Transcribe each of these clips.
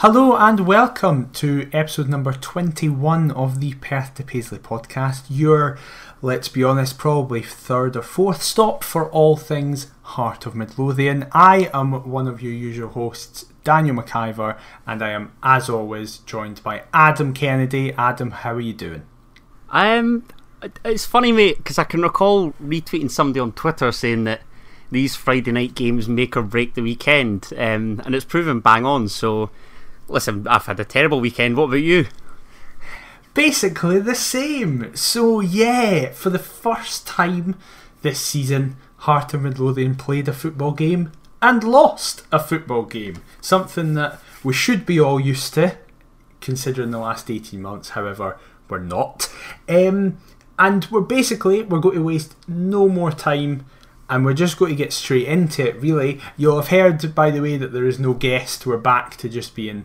Hello and welcome to episode number 21 of the Perth to Paisley podcast. Your, let's be honest, probably third or fourth stop for all things Heart of Midlothian. I am one of your usual hosts, Daniel McIver, and I am, as always, joined by Adam Kennedy. Adam, how are you doing? Um, it's funny, mate, because I can recall retweeting somebody on Twitter saying that these Friday night games make or break the weekend, um, and it's proven bang on. So Listen, I've had a terrible weekend. What about you? Basically the same. So, yeah, for the first time this season, Heart of Midlothian played a football game and lost a football game. Something that we should be all used to, considering the last 18 months. However, we're not. Um, and we're basically, we're going to waste no more time and we're just going to get straight into it, really. You'll have heard, by the way, that there is no guest. We're back to just being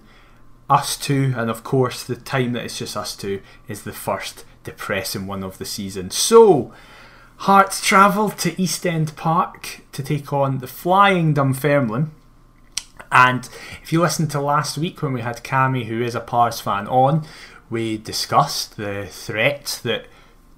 us two, and of course, the time that it's just us two is the first depressing one of the season. So, Hearts travel to East End Park to take on the Flying Dunfermline. And if you listened to last week when we had Cami, who is a Pars fan, on, we discussed the threat that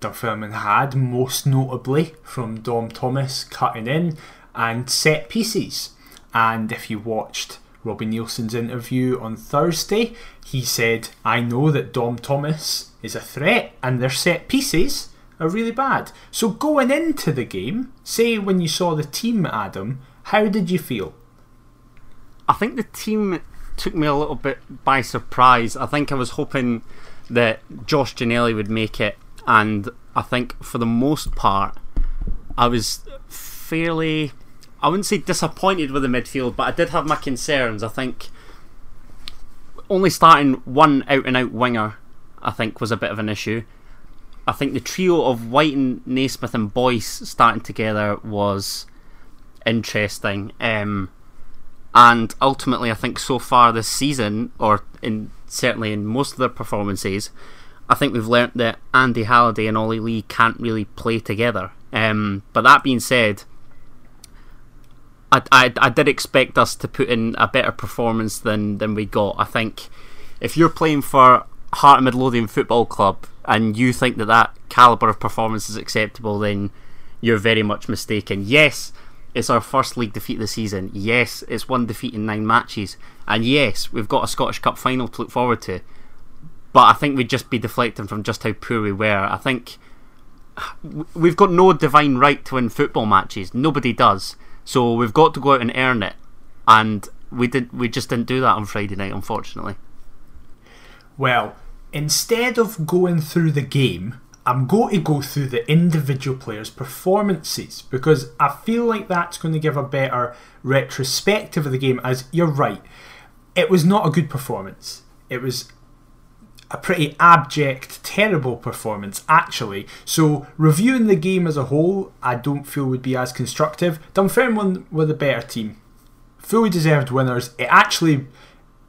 Dunfermline had, most notably from Dom Thomas cutting in and set pieces. And if you watched Robbie Neilson's interview on Thursday, he said, I know that Dom Thomas is a threat and their set pieces are really bad. So going into the game, say when you saw the team, Adam, how did you feel? I think the team took me a little bit by surprise. I think I was hoping that Josh Ginnelly would make it, and I think for the most part, I was fairly I wouldn't say disappointed with the midfield, but I did have my concerns. I think only starting one out and out winger, I think, was a bit of an issue. I think the trio of White and Naismith, and Boyce starting together was interesting. Um, and ultimately, I think so far this season, or in certainly in most of their performances, I think we've learnt that Andy Halliday and Ollie Lee can't really play together. Um, but that being said, I, I, I did expect us to put in a better performance than, than we got. I think if you're playing for Heart of Midlothian Football Club and you think that that calibre of performance is acceptable, then you're very much mistaken. Yes, it's our first league defeat the season. Yes, it's one defeat in nine matches. And yes, we've got a Scottish Cup final to look forward to. But I think we'd just be deflecting from just how poor we were. I think we've got no divine right to win football matches. Nobody does. So we've got to go out and earn it, and we did. We just didn't do that on Friday night, unfortunately. Well, instead of going through the game, I'm going to go through the individual players' performances because I feel like that's going to give a better retrospective of the game. As you're right, it was not a good performance. It was a pretty abject, terrible performance, actually. So, reviewing the game as a whole, I don't feel would be as constructive. Dunfermline were the better team. Fully deserved winners. It actually,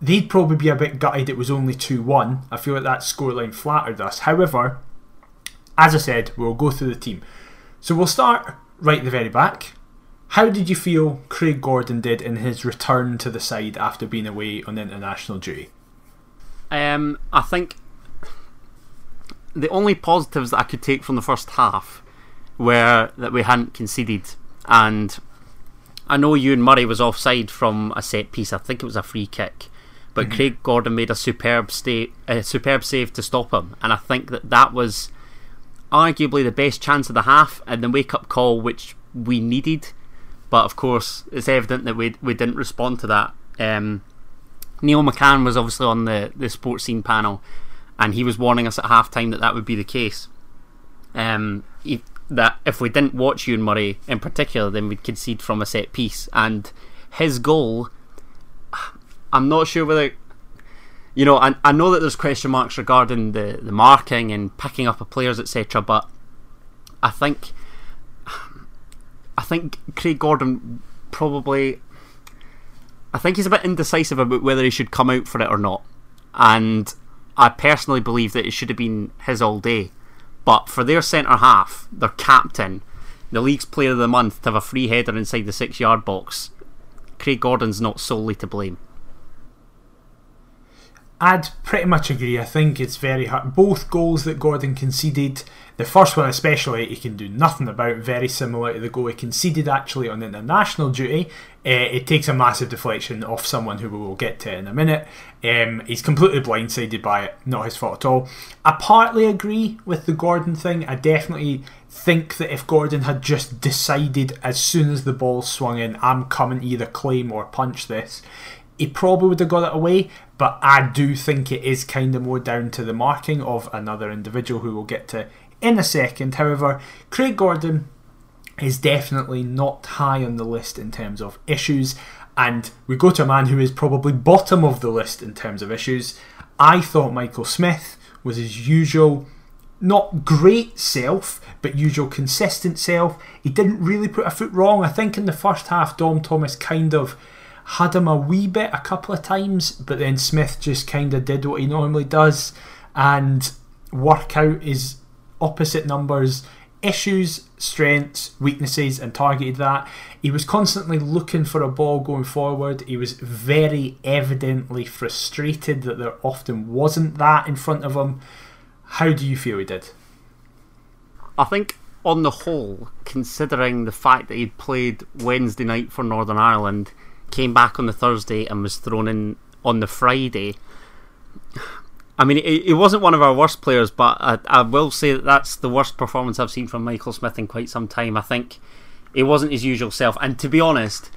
they'd probably be a bit gutted it was only 2 1. I feel like that scoreline flattered us. However, as I said, we'll go through the team. So, we'll start right at the very back. How did you feel Craig Gordon did in his return to the side after being away on international duty? Um, I think the only positives that I could take from the first half were that we hadn't conceded, and I know Euan Murray was offside from a set piece. I think it was a free kick, but mm-hmm. Craig Gordon made a superb stay, a superb save to stop him, and I think that that was arguably the best chance of the half and the wake up call which we needed. But of course, it's evident that we we didn't respond to that. Um, Neil McCann was obviously on the, the Sportscene panel, and he was warning us at half time that that would be the case. Um, he, that if we didn't watch Euan Murray in particular, then we'd concede from a set piece. And his goal, I'm not sure whether. You know, I, I know that there's question marks regarding the, the marking and picking up of players, etc., but I think. I think Craig Gordon probably I think he's a bit indecisive about whether he should come out for it or not. And I personally believe that it should have been his all day. But for their centre half, their captain, the league's player of the month, to have a free header inside the six yard box, Craig Gordon's not solely to blame. I'd pretty much agree. I think it's very hard. Both goals that Gordon conceded, the first one especially, he can do nothing about. Very similar to the goal he conceded actually on international duty. Uh, it takes a massive deflection off someone who we will get to in a minute. Um, he's completely blindsided by it. Not his fault at all. I partly agree with the Gordon thing. I definitely think that if Gordon had just decided as soon as the ball swung in, I'm coming to either claim or punch this, he probably would have got it away. But I do think it is kind of more down to the marking of another individual who we'll get to in a second. However, Craig Gordon is definitely not high on the list in terms of issues. And we go to a man who is probably bottom of the list in terms of issues. I thought Michael Smith was his usual, not great self, but usual consistent self. He didn't really put a foot wrong. I think in the first half, Dom Thomas kind of had him a wee bit a couple of times, but then Smith just kind of did what he normally does and work out his opposite numbers, issues, strengths, weaknesses, and targeted that. He was constantly looking for a ball going forward. He was very evidently frustrated that there often wasn't that in front of him. How do you feel he did? I think, on the whole, considering the fact that he'd played Wednesday night for Northern Ireland, came back on the Thursday and was thrown in on the Friday. I mean, he wasn't one of our worst players, but I, I, will say that that's the worst performance I've seen from Michael Smith in quite some time. I think it wasn't his usual self. And to be honest,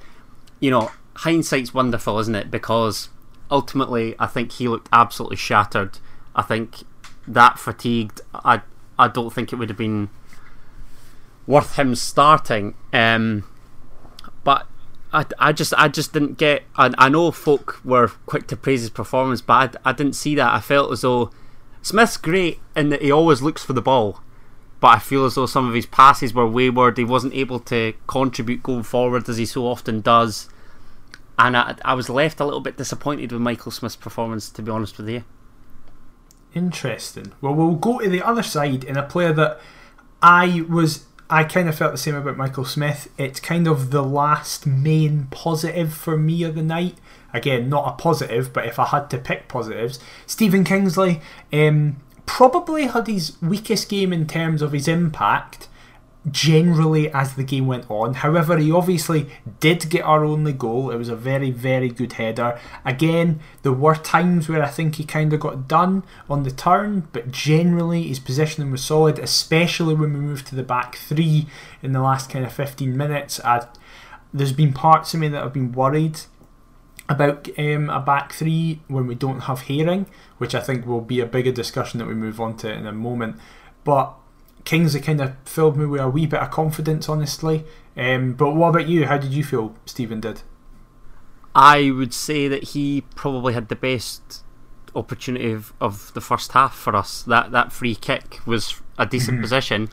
you know, hindsight's wonderful, isn't it? Because ultimately, I think he looked absolutely shattered. I think that fatigued, I, I don't think it would have been worth him starting. Um, but I, I just I just didn't get. I, I know folk were quick to praise his performance, but I, I didn't see that. I felt as though Smith's great in that he always looks for the ball, but I feel as though some of his passes were wayward. He wasn't able to contribute going forward as he so often does, and I, I was left a little bit disappointed with Michael Smith's performance. To be honest with you. Interesting. Well, we'll go to the other side in a player that I was I kind of felt the same about Michael Smith. It's kind of the last main positive for me of the night. Again, not a positive, but if I had to pick positives, Stephen Kingsley um, probably had his weakest game in terms of his impact generally as the game went on. However, he obviously did get our only goal. It was a very, very good header. Again, there were times where I think he kind of got done on the turn, but generally his positioning was solid, especially when we moved to the back three in the last kind of 15 minutes. I, there's been parts of me that have been worried about um, a back three when we don't have Haring, which I think will be a bigger discussion that we move on to in a moment. But Kingsley kind of filled me with a wee bit of confidence, honestly. Um, but what about you? How did you feel Stephen did? I would say that he probably had the best opportunity of, of the first half for us. That that free kick was a decent mm-hmm. position,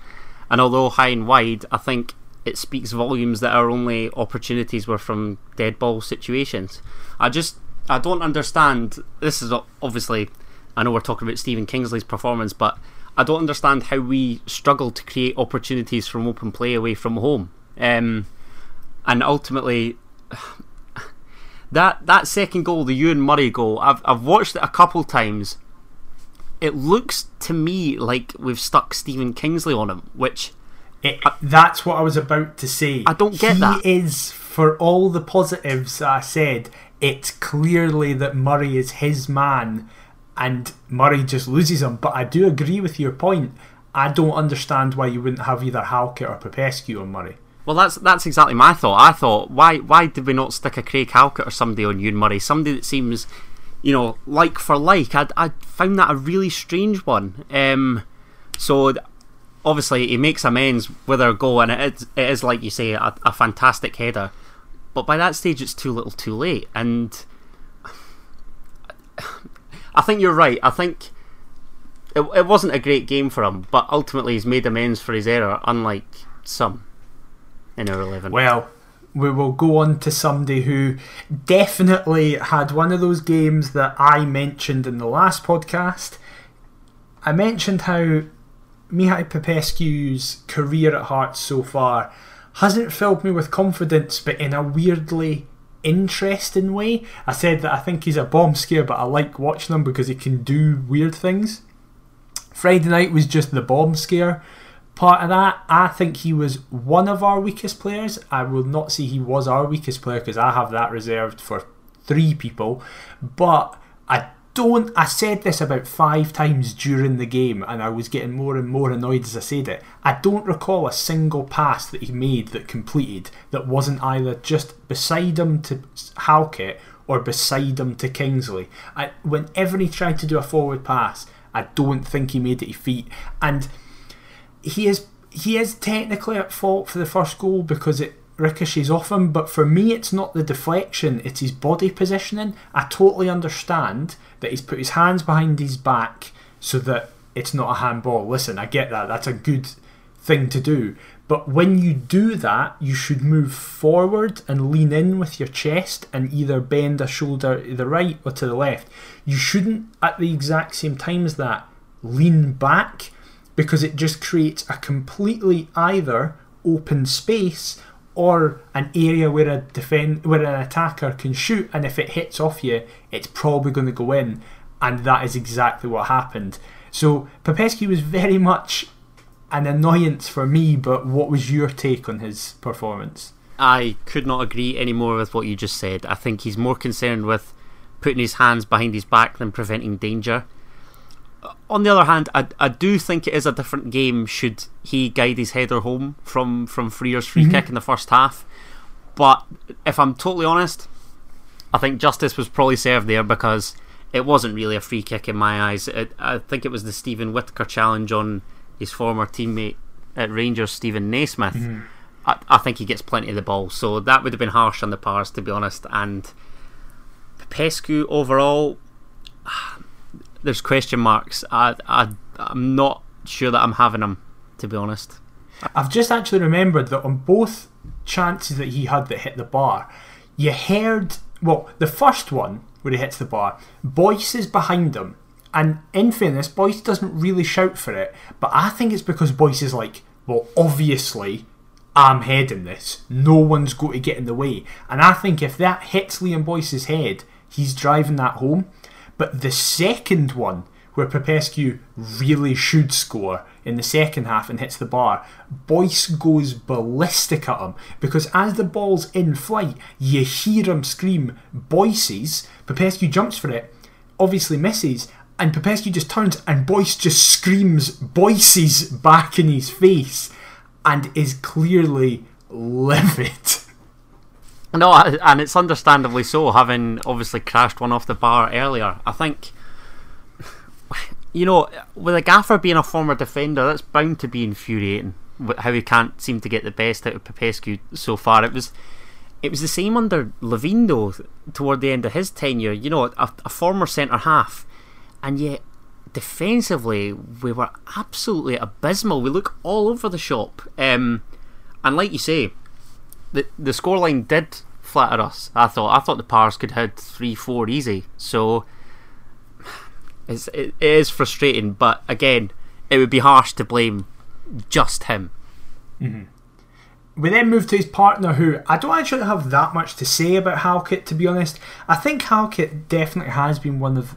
and although high and wide, I think it speaks volumes that our only opportunities were from dead ball situations. I just I don't understand. This is obviously I know we're talking about Stephen Kingsley's performance, but I don't understand how we struggle to create opportunities from open play away from home. Um, and ultimately, that that second goal, the Euan Murray goal, I've I've watched it a couple times. It looks to me like we've stuck Stephen Kingsley on him, which it, that's what I was about to say. I don't get he that. He is for all the positives I said. It's clearly that Murray is his man and Murray just loses him. But I do agree with your point. I don't understand why you wouldn't have either Halkett or Popescu on Murray. Well, that's that's exactly my thought. I thought, why why did we not stick a Craig Halkett or somebody on Euan Murray? Somebody that seems, you know, like for like. I I found that a really strange one. Um, so obviously he makes amends with our goal, and it is, it is like you say, a, a fantastic header. But by that stage, it's too little, too late, and I think you're right. I think it, it wasn't a great game for him, but ultimately he's made amends for his error, unlike some in our 11. Well, we will go on to somebody who definitely had one of those games that I mentioned in the last podcast. I mentioned how Mihai Popescu's career at Hearts so far hasn't filled me with confidence, but in a weirdly interesting way. I said that I think he's a bomb scare, but I like watching him because he can do weird things. Friday night was just the bomb scare part of that. I think he was one of our weakest players. I will not say he was our weakest player because I have that reserved for three people. But I don't. I said this about five times during the game, and I was getting more and more annoyed as I said it. I don't recall a single pass that he made that completed that wasn't either just beside him to Halkett or beside him to Kingsley. I, whenever he tried to do a forward pass, I don't think he made it feet. And he is he is technically at fault for the first goal because it ricochets off him, but for me, it's not the deflection, it's his body positioning. I totally understand that he's put his hands behind his back so that it's not a handball. Listen, I get that, that's a good thing to do. But when you do that, you should move forward and lean in with your chest and either bend a shoulder to the right or to the left. You shouldn't, at the exact same time as that, lean back because it just creates a completely either open space or an area where a defend where an attacker can shoot and if it hits off you it's probably going to go in. And that is exactly what happened. So Popescu was very much an annoyance for me but what was your take on his performance? I could not agree any more with what you just said. I think he's more concerned with putting his hands behind his back than preventing danger on the other hand, I, I do think it is a different game should he guide his header home from, from Frear's free mm-hmm. kick in the first half. But if I'm totally honest, I think justice was probably served there because it wasn't really a free kick in my eyes. It, I think it was the Steven Whittaker challenge on his former teammate at Rangers, Steven Naismith. Mm-hmm. I, I think he gets plenty of the ball, so that would have been harsh on the Pars, to be honest. And Pescu overall there's question marks. I, I, I'm not sure that I'm having him, to be honest. I've just actually remembered that on both chances that he had that hit the bar, you heard, well, the first one where he hits the bar, Boyce is behind him. And in fairness, Boyce doesn't really shout for it, but I think it's because Boyce is like, well, obviously, I'm heading this. No one's going to get in the way. And I think if that hits Liam Boyce's head, he's driving that home. But the second one, where Popescu really should score in the second half and hits the bar, Boyce goes ballistic at him because as the ball's in flight, you hear him scream Boyce's. Popescu jumps for it, obviously misses, and Popescu just turns and Boyce just screams Boyce's back in his face and is clearly livid. No, and it's understandably so, having obviously crashed one off the bar earlier. I think, you know, with a gaffer being a former defender, that's bound to be infuriating. How he can't seem to get the best out of Popescu so far. It was, it was the same under Levein though. Toward the end of his tenure, you know, a, a former centre half, and yet defensively we were absolutely abysmal. We look all over the shop, um, and like you say the the scoreline did flatter us. I thought I thought the Pars could hit three four easy. So it's it is frustrating, but again, it would be harsh to blame just him. Mm-hmm. We then move to his partner, who I don't actually have that much to say about Halkett, to be honest. I think Halkett definitely has been one of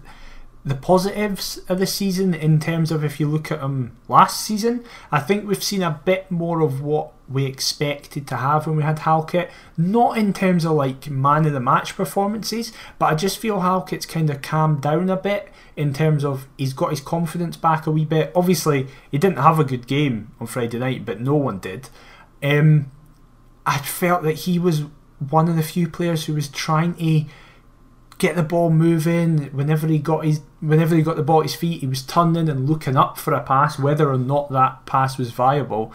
the positives of the season in terms of if you look at them last season. I think we've seen a bit more of what we expected to have when we had Halkett. Not in terms of like man of the match performances, but I just feel Halkett's kind of calmed down a bit in terms of he's got his confidence back a wee bit. Obviously, he didn't have a good game on Friday night, but no one did. Um, I felt that he was one of the few players who was trying to get the ball moving. Whenever he got his, whenever he got the ball at his feet, he was turning and looking up for a pass, whether or not that pass was viable.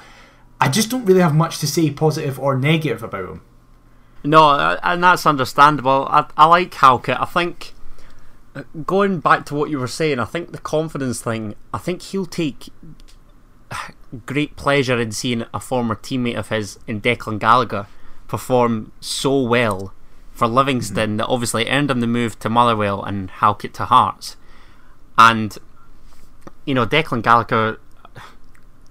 I just don't really have much to say positive or negative about him. No, uh, and that's understandable. I, I like Halkett. I think uh, going back to what you were saying, I think the confidence thing. I think he'll take great pleasure in seeing a former teammate of his in Declan Gallagher perform so well for Livingston mm-hmm. that obviously earned him the move to Motherwell and Halkett to Hearts. And you know, Declan Gallagher.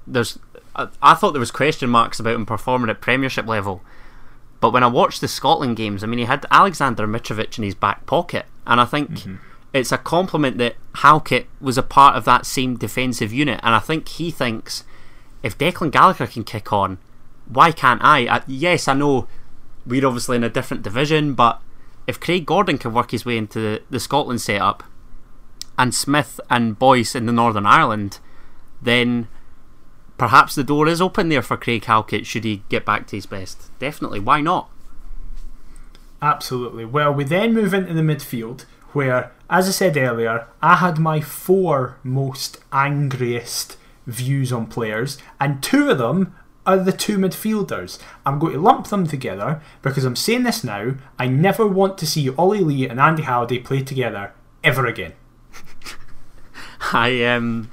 There's I, I thought there was question marks about him performing at Premiership level. But when I watched the Scotland games, I mean, he had Aleksandar Mitrovic in his back pocket, and I think Mm-hmm. it's a compliment that Halkett was a part of that same defensive unit, and I think he thinks if Declan Gallagher can kick on, why can't I? I yes, I know we're obviously in a different division, but if Craig Gordon can work his way into the, the Scotland setup, and Smith and Boyce in the Northern Ireland, then perhaps the door is open there for Craig Halkett should he get back to his best. Definitely, why not? Absolutely. Well, we then move into the midfield, where, as I said earlier, I had my four most angriest views on players, and two of them are the two midfielders. I'm going to lump them together because I'm saying this now. I never want to see Ollie Lee and Andy Halliday play together ever again. I um,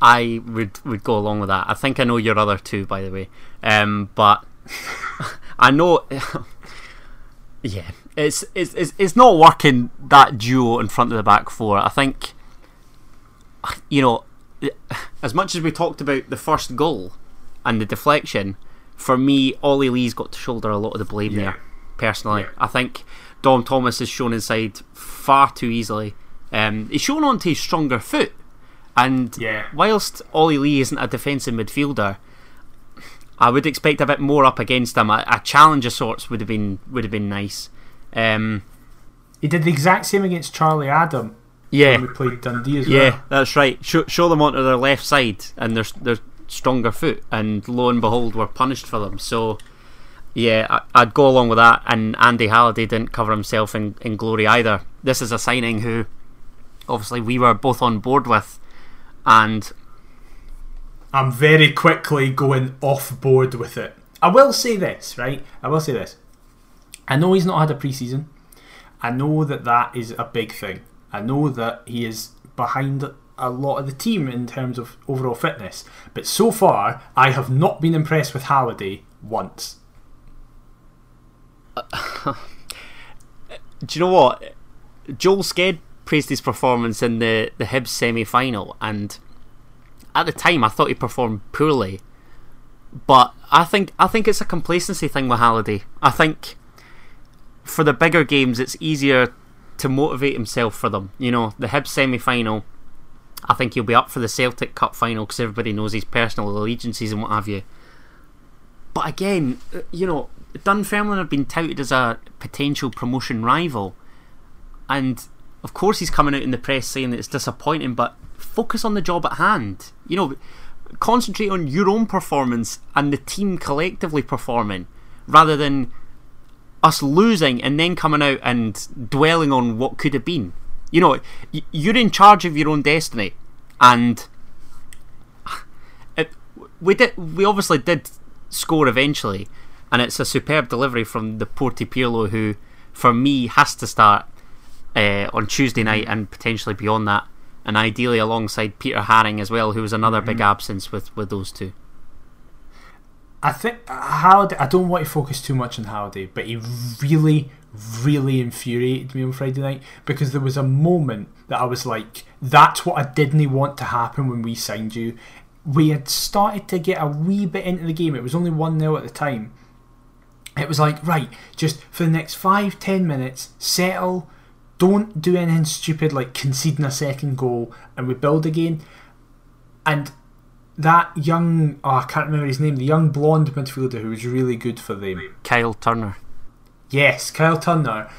I would would go along with that. I think I know your other two, by the way. Um, but I know, yeah, it's, it's it's it's not working that duo in front of the back four. I think, you know, as much as we talked about the first goal and the deflection, for me, Ollie Lee's got to shoulder a lot of the blame Yeah. there. Personally, Yeah. I think Dom Thomas is shown inside far too easily. Um, he's shown onto his stronger foot, and Yeah. whilst Ollie Lee isn't a defensive midfielder, I would expect a bit more up against him. A, a challenge of sorts would have been would have been nice. Um, He did the exact same against Charlie Adam yeah, when we played Dundee as yeah, well. that's right. Show, show them onto their left side and their their stronger foot, and lo and behold, we're punished for them. So. Yeah, I- I'd go along with that. And Andy Halliday didn't cover himself in, in glory either. This is a signing who, obviously, we were both on board with, and I'm very quickly going off board with it. I will say this, right? I will say this. I know he's not had a preseason. I know that that is a big thing. I know that he is behind a lot of the team in terms of overall fitness. But so far, I have not been impressed with Halliday once. do you know what? Joel Sked praised his performance in the the Hibs semi final, and at the time I thought he performed poorly. But I think I think it's a complacency thing with Halliday. I think for the bigger games, it's easier to motivate himself for them. You know, the Hibs semi final. I think he'll be up for the Celtic Cup final because everybody knows his personal allegiances and what have you. But again, uh, you know, Dunfermline have been touted as a potential promotion rival, and of course he's coming out in the press saying that it's disappointing. But focus on the job at hand. You know, concentrate on your own performance and the team collectively performing, rather than us losing and then coming out and dwelling on what could have been. You know, you're in charge of your own destiny, and it, we did. We obviously did score eventually, and it's a superb delivery from the Porty Pirlo, who, for me, has to start uh, on Tuesday night and potentially beyond that, and ideally alongside Peter Haring as well, who was another big absence with with those two. I think Halliday. I don't want to focus too much on Halliday, but he really, really infuriated me on Friday night because there was a moment that I was like, "That's what I didn't want to happen when we signed you." We had started to get a wee bit into the game. It was only one 0 at the time. It was like, right, just for the next five, ten minutes, settle. Don't do anything stupid like conceding a second goal, and we build again. And that young, oh, I can't remember his name, the young blonde midfielder who was really good for them. Kyle Turner. Yes, Kyle Turner,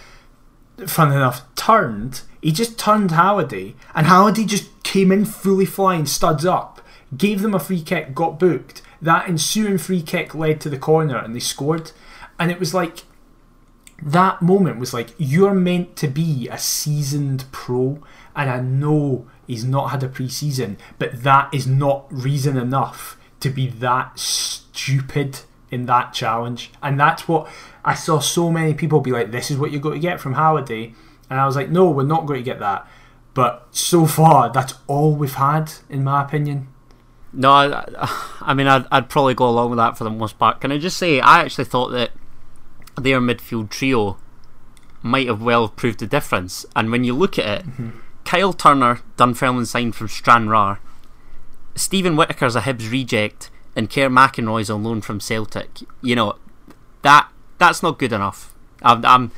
fun enough, turned. He just turned Halliday, and Halliday just came in fully flying, studs up, gave them a free kick, got booked. That ensuing free kick led to the corner, and they scored. And it was like, that moment was like, you're meant to be a seasoned pro, and I know he's not had a pre season, but that is not reason enough to be that stupid in that challenge. And that's what I saw so many people be like, this is what you're going to get from Halliday. And I was like, no, we're not going to get that. But so far, that's all we've had, in my opinion. No, I, I mean, I'd, I'd probably go along with that for the most part. Can I just say, I actually thought that their midfield trio might have well proved the difference. And when you look at it, mm-hmm. Kyle Turner, Dunfermline signed from Stranraer, Steven Whittaker's a Hibs reject, and Kerr McInroy's on loan from Celtic. You know, that that's not good enough. I'm, I'm,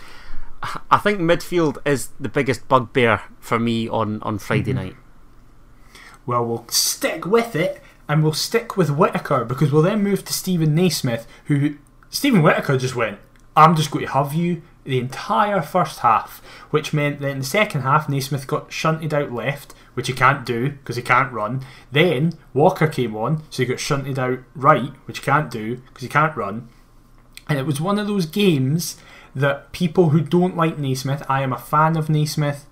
I think midfield is the biggest bugbear for me on, on Friday Mm-hmm. night. Well, we'll stick with it and we'll stick with Whittaker because we'll then move to Steven Naismith, who Steven Whittaker just went, I'm just going to have you the entire first half, which meant that in the second half, Naismith got shunted out left, which he can't do because he can't run. Then Walker came on, so he got shunted out right, which he can't do because he can't run. And it was one of those games that people who don't like Naismith, I am a fan of Naismith,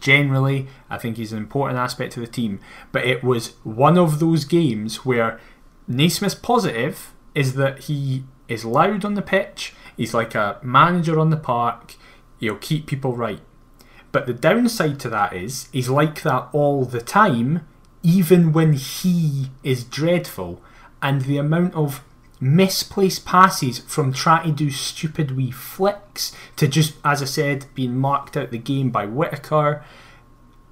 generally. I think he's an important aspect to the team. But it was one of those games where Naismith's positive is that he is loud on the pitch, he's like a manager on the park, he'll keep people right. But the downside to that is he's like that all the time, even when he is dreadful. And the amount of misplaced passes from trying to do stupid wee flicks to just, as I said, being marked out the game by Whittaker,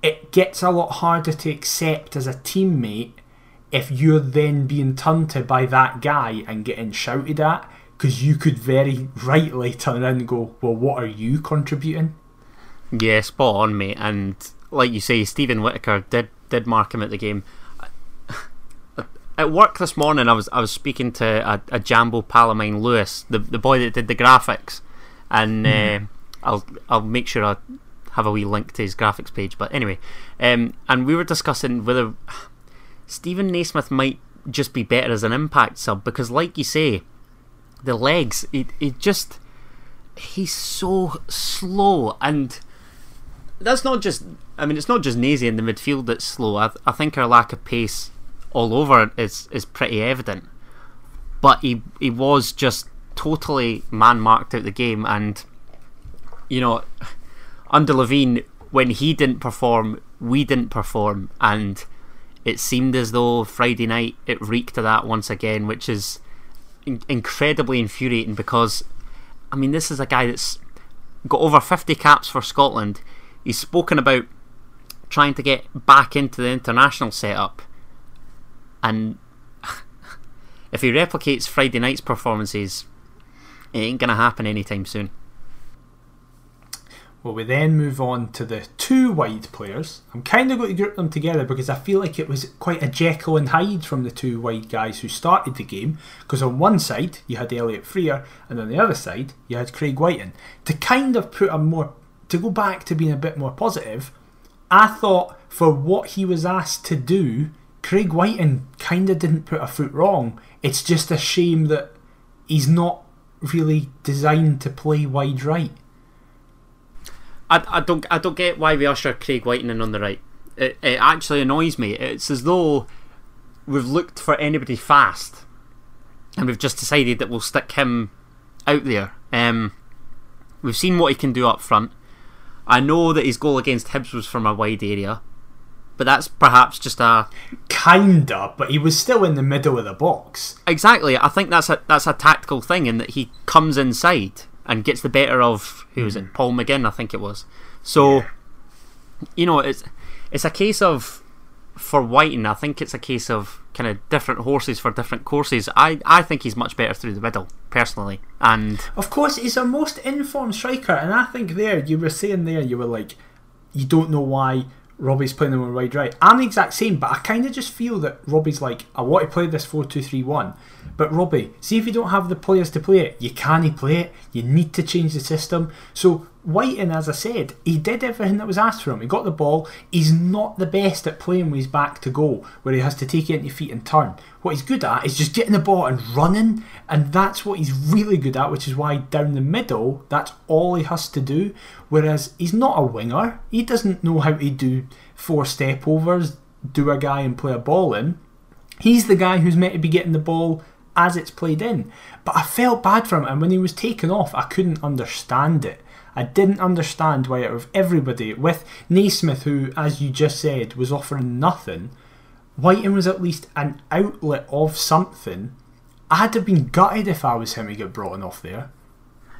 it gets a lot harder to accept as a teammate if you're then being turned to by that guy and getting shouted at because you could very rightly turn around and go, Well, what are you contributing? Yeah, spot on, mate. And like you say, Steven Whittaker did did mark him at the game. At work this morning, I was I was speaking to a, a Jambo Palamine Lewis, the the boy that did the graphics, and uh, I'll I'll make sure I have a wee link to his graphics page. But anyway, um, and we were discussing whether Steven Naismith might just be better as an impact sub because, like you say, the legs, it it just he's so slow and that's not just I mean it's not just Nazy in the midfield that's slow. I, I think our lack of pace all over is is pretty evident. But he he was just totally man marked out the game. And you know under Levein when he didn't perform we didn't perform. And it seemed as though Friday night it reeked of that once again which is in- incredibly infuriating because I mean, this is a guy that's got over 50 caps for Scotland. He's spoken about trying to get back into the international setup. And if he replicates Friday night's performances, it ain't going to happen anytime soon. Well, we then move on to the two wide players. I'm kind of going to group them together because I feel like it was quite a Jekyll and Hyde from the two wide guys who started the game. Because on one side you had Elliott Frear, and on the other side you had Craig Wighton. To kind of put a more, to go back to being a bit more positive, I thought for what he was asked to do, Craig Wighton kind of didn't put a foot wrong. It's just a shame that he's not really designed to play wide right. I, I don't I don't get why we usher Craig Wighton in on the right. It, it actually annoys me. It's as though we've looked for anybody fast, and we've just decided that we'll stick him out there. Um, we've seen what he can do up front. I know that his goal against Hibs was from a wide area, but that's perhaps just a Kinda, but he was still in the middle of the box. exactly. I think that's a that's a tactical thing in that he comes inside and gets the better of who was it, hmm. Paul McGinn, I think it was. So, you know, it's it's a case of for Wighton. I think it's a case of kind of different horses for different courses. I I think he's much better through the middle personally, and Of course, he's a most informed striker, and I think there you were saying there you were like, you don't know why Robbie's playing him on wide right. I'm the exact same, but I kind of just feel that Robbie's like, I want to play this 4 2 3 1. But Robbie, see if you don't have the players to play it, you can't play it. You need to change the system. So, Wighton, as I said, he did everything that was asked from him. He got the ball. He's not the best at playing with his back to goal, where he has to take it into feet and turn. What he's good at is just getting the ball and running, and that's what he's really good at, which is why down the middle, that's all he has to do. Whereas he's not a winger, he doesn't know how to do four step overs, do a guy and play a ball in. He's the guy who's meant to be getting the ball as it's played in. But I felt bad for him, and when he was taken off, I couldn't understand it. I didn't understand why, out of everybody, with Naismith, who, as you just said, was offering nothing, Wighton was at least an outlet of something. I'd have been gutted if I was him to get brought off there.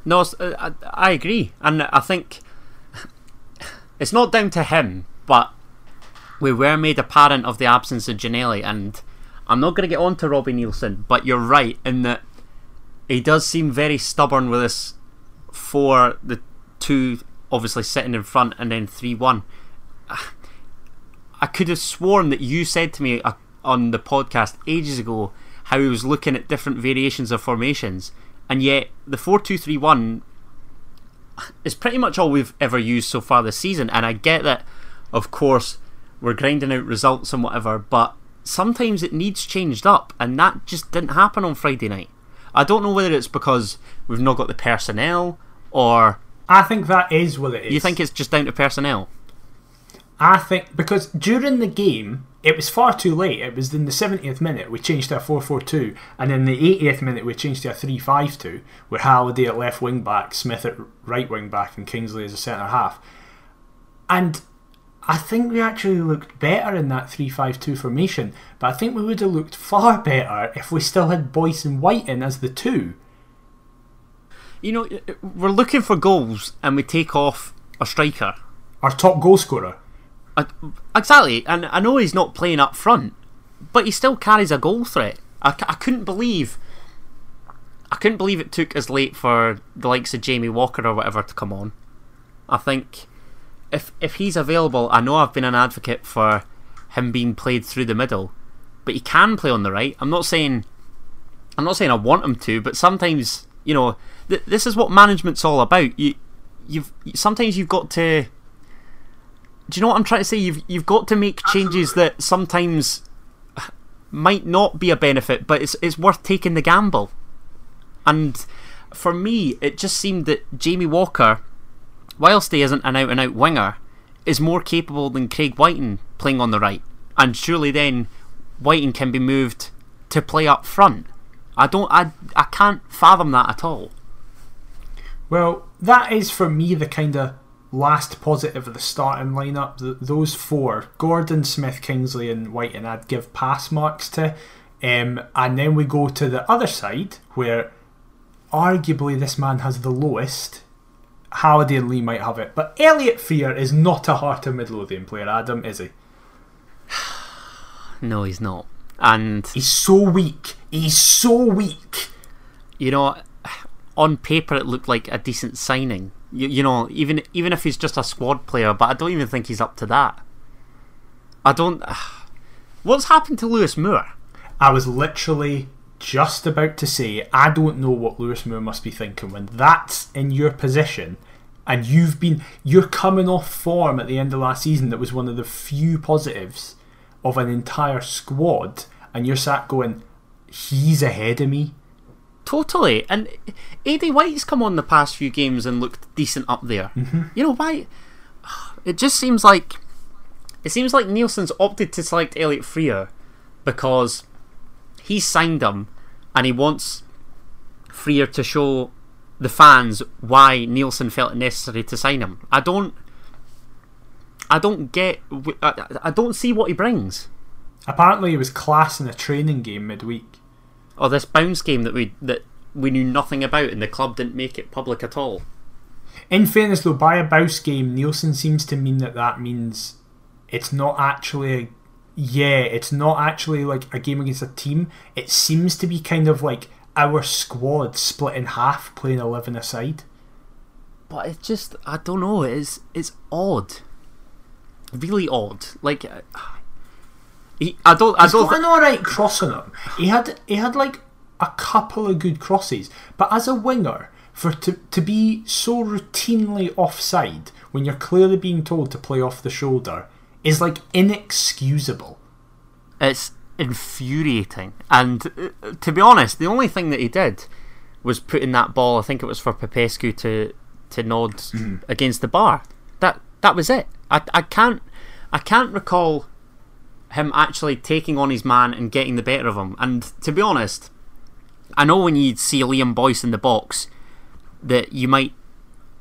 no, uh, I, agree, and I think it's not down to him, but we were made apparent of the absence of Ginnelly, and I'm not going to get on to Robbie Neilson, but you're right in that he does seem very stubborn with this for the two obviously sitting in front and then 3 1. I could have sworn that you said to me uh, on the podcast ages ago how he was looking at different variations of formations, and yet the 4 2 3 1 is pretty much all we've ever used so far this season. And I get that, of course, we're grinding out results and whatever, but sometimes it needs changed up, and that just didn't happen on Friday night. I don't know whether it's because we've not got the personnel or. I think that is what it is. You think it's just down to personnel? I think because during the game it was far too late. It was in the 70th minute we changed to a 4-4-2 and in the 80th minute we changed to a 3-5-2 with Halliday at left wing back, Smith at right wing back and Kingsley as a centre half. And I think we actually looked better in that 3-5-2 formation, but I think we would have looked far better if we still had Boyce and White in as the two. You know, we're looking for goals and we take off a striker. Our top goal scorer. Uh, exactly, and I know he's not playing up front, but he still carries a goal threat. I, I couldn't believe. I couldn't believe it took as late for the likes of Jamie Walker or whatever to come on. I think if if he's available, I know I've been an advocate for him being played through the middle, but he can play on the right. I'm not saying I'm not saying I want him to, but sometimes you know th- this is what management's all about. You you've sometimes you've got to. Do you know what I'm trying to say? You've you've got to make changes Absolutely. that sometimes might not be a benefit, but it's it's worth taking the gamble. And for me, it just seemed that Jamie Walker whilst he isn't an out and out winger, is more capable than Craig Wighton playing on the right. And surely then Wighton can be moved to play up front. I don't I I can't fathom that at all. Well, that is for me the kind of last positive of the starting lineup. The, those four Gordon, Smith, Kingsley, and Wighton I'd give pass marks to. Um, and then we go to the other side where arguably this man has the lowest Halliday and Lee might have it. But Elliott Frear is not a Heart of Midlothian player, Adam, is he? no, he's not. And he's so weak. He's so weak. You know, on paper it looked like a decent signing. You, you know, even even if he's just a squad player, but I don't even think he's up to that. I don't. What's happened to Lewis Moore? I was literally just about to say, I don't know what Lewis Moore must be thinking when that's in your position and you've been you're coming off form at the end of last season that was one of the few positives of an entire squad and you're sat going he's ahead of me totally and Aidy White's come on the past few games and looked decent up there mm-hmm. you know why it just seems like it seems like Neilson's opted to select Elliott Frear because he's signed him and he wants Frear to show the fans why Nielsen felt it necessary to sign him. I don't. I don't get. I, I don't see what he brings. Apparently, he was class in a training game midweek. Oh, this bounce game that we that we knew nothing about, and the club didn't make it public at all. In fairness, though, by a bounce game, Neilson seems to mean that that means it's not actually a yeah, it's not actually like a game against a team. It seems to be kind of like our squad split in half, playing eleven aside. But it's just I don't know. It's it's odd, really odd. Like uh, he, I don't. I He's don't. got an alright cross on him. He had he had like a couple of good crosses, but as a winger, for to to be so routinely offside when you're clearly being told to play off the shoulder is like inexcusable. It's infuriating. And uh, to be honest, the only thing that he did was put in that ball. I think it was for Popescu to to nod mm. against the bar. That that was it. I I can't I can't recall him actually taking on his man and getting the better of him. And to be honest, I know when you see Liam Boyce in the box that you might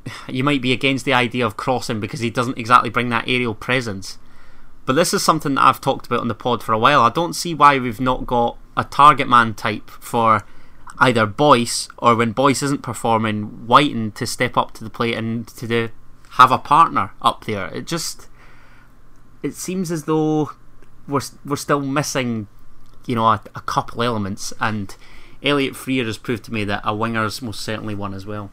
you might be against the idea of crossing because he doesn't exactly bring that aerial presence. But this is something that I've talked about on the pod for a while. I don't see why we've not got a target man type for either Boyce or when Boyce isn't performing, Wighton to step up to the plate and to do, have a partner up there. It just it seems as though we're we're still missing, you know, a, a couple elements. And Elliott Frear has proved to me that a winger's most certainly one as well.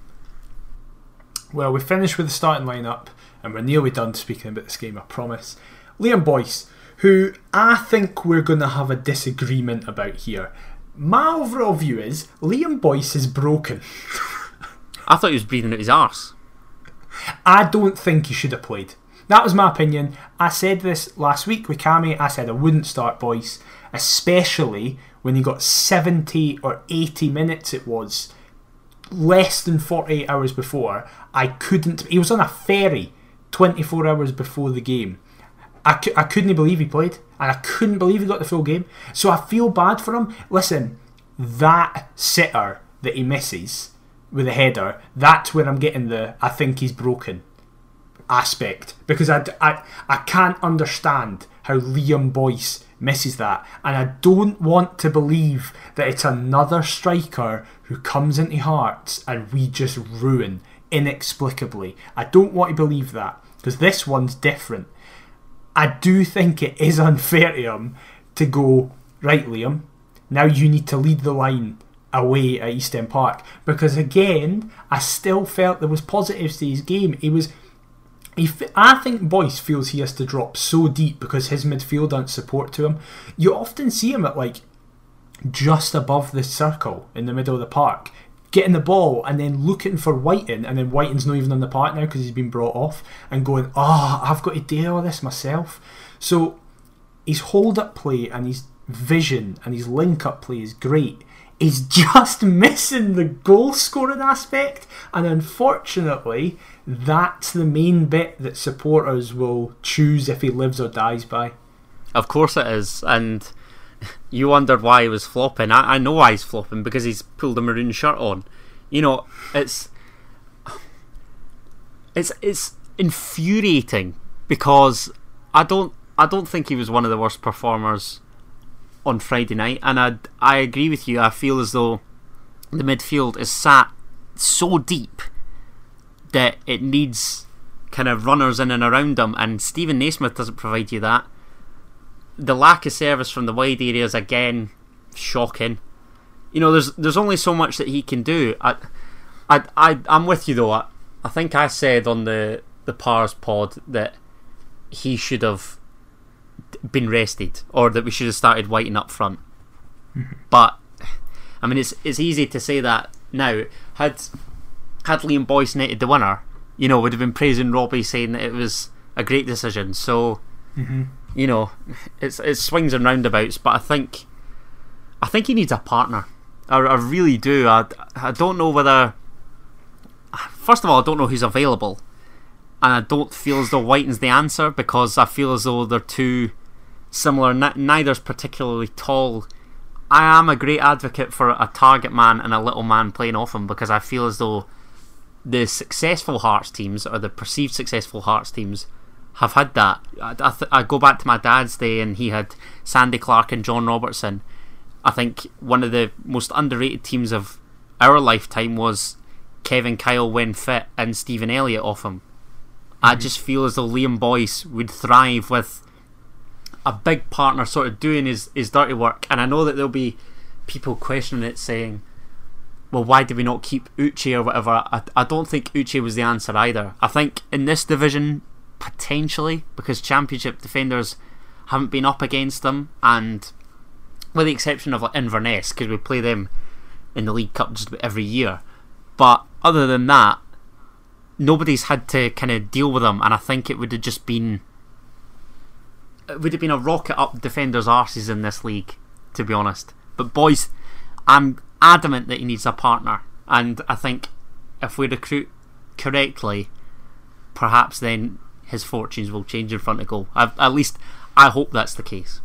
Well, we finished with the starting lineup, and we're nearly done speaking about this game, I promise. Liam Boyce, who I think we're going to have a disagreement about here. My overall view is Liam Boyce is broken. I thought he was breathing out his arse. I don't think he should have played. That was my opinion. I said this last week with Cammy. I said I wouldn't start Boyce, especially when he got 70 or 80 minutes, it was less than 48 hours before. I couldn't. He was on a ferry 24 hours before the game. I, I couldn't believe he played, and I couldn't believe he got the full game. So I feel bad for him. Listen, that sitter that he misses with a header, that's where I'm getting the I think he's broken aspect because I, I, I can't understand how Liam Boyce misses that, and I don't want to believe that it's another striker who comes into Hearts and we just ruin inexplicably. I don't want to believe that because this one's different. I do think it is unfair to him to go right, Liam. Now you need to lead the line away at East End Park because again, I still felt there was positives to his game. He was he, I think Boyce feels he has to drop so deep because his midfield aren't support to him. You often see him at like just above the circle in the middle of the park, getting the ball and then looking for Wighton, and then Wighton's not even on the park now because he's been brought off, and going, oh, I've got to deal with this myself. So his hold up play and his vision and his link up play is great. He's just missing the goal scoring aspect, and unfortunately, that's the main bit that supporters will choose if he lives or dies by. Of course it is, and you wondered why he was flopping. I, I know why he's flopping because he's pulled a maroon shirt on. You know, it's it's it's infuriating because I don't I don't think he was one of the worst performers on Friday night, and I I agree with you. I feel as though the midfield is sat so deep that it needs kind of runners in and around them, and Steven Naismith doesn't provide you that. The lack of service from the wide areas again, shocking. You know, there's there's only so much that he can do. I, I, I I'm with you though. I, I think I said on the the Pars pod that he should have been rested, or that we should have started Wighton up front. Mm-hmm. But I mean, it's it's easy to say that now. Had had Liam Boyce netted the winner, you know, would have been praising Robbie, saying that it was a great decision. So, mm-hmm. you know, it's it swings and roundabouts. But I think, I think he needs a partner. I, I really do. I, I don't know whether. First of all, I don't know who's available, and I don't feel as though Wighton's the answer because I feel as though they're too similar. N- neither's particularly tall. I am a great advocate for a target man and a little man playing off him because I feel as though the successful Hearts teams or the perceived successful Hearts teams have had that. I, I, th- I, go back to my dad's day and he had Sandy Clark and John Robertson. I think one of the most underrated teams of our lifetime was Kevin Kyle when fit and Stephen Elliott off him. I just feel as though Liam Boyce would thrive with a big partner sort of doing his, his dirty work. And I know that there'll be people questioning it saying, well, why did we not keep Uche or whatever? I, I don't think Uche was the answer either. I think in this division, potentially, because Championship defenders haven't been up against them, and with the exception of like Inverness, because we play them in the League Cup just about every year. But other than that, nobody's had to kind of deal with them, and I think it would have just been. It would have been a rocket up defenders' arses in this league, to be honest. But boys, I'm adamant that he needs a partner, and I think if we recruit correctly, perhaps then his fortunes will change in front of goal. I've, at least I hope that's the case.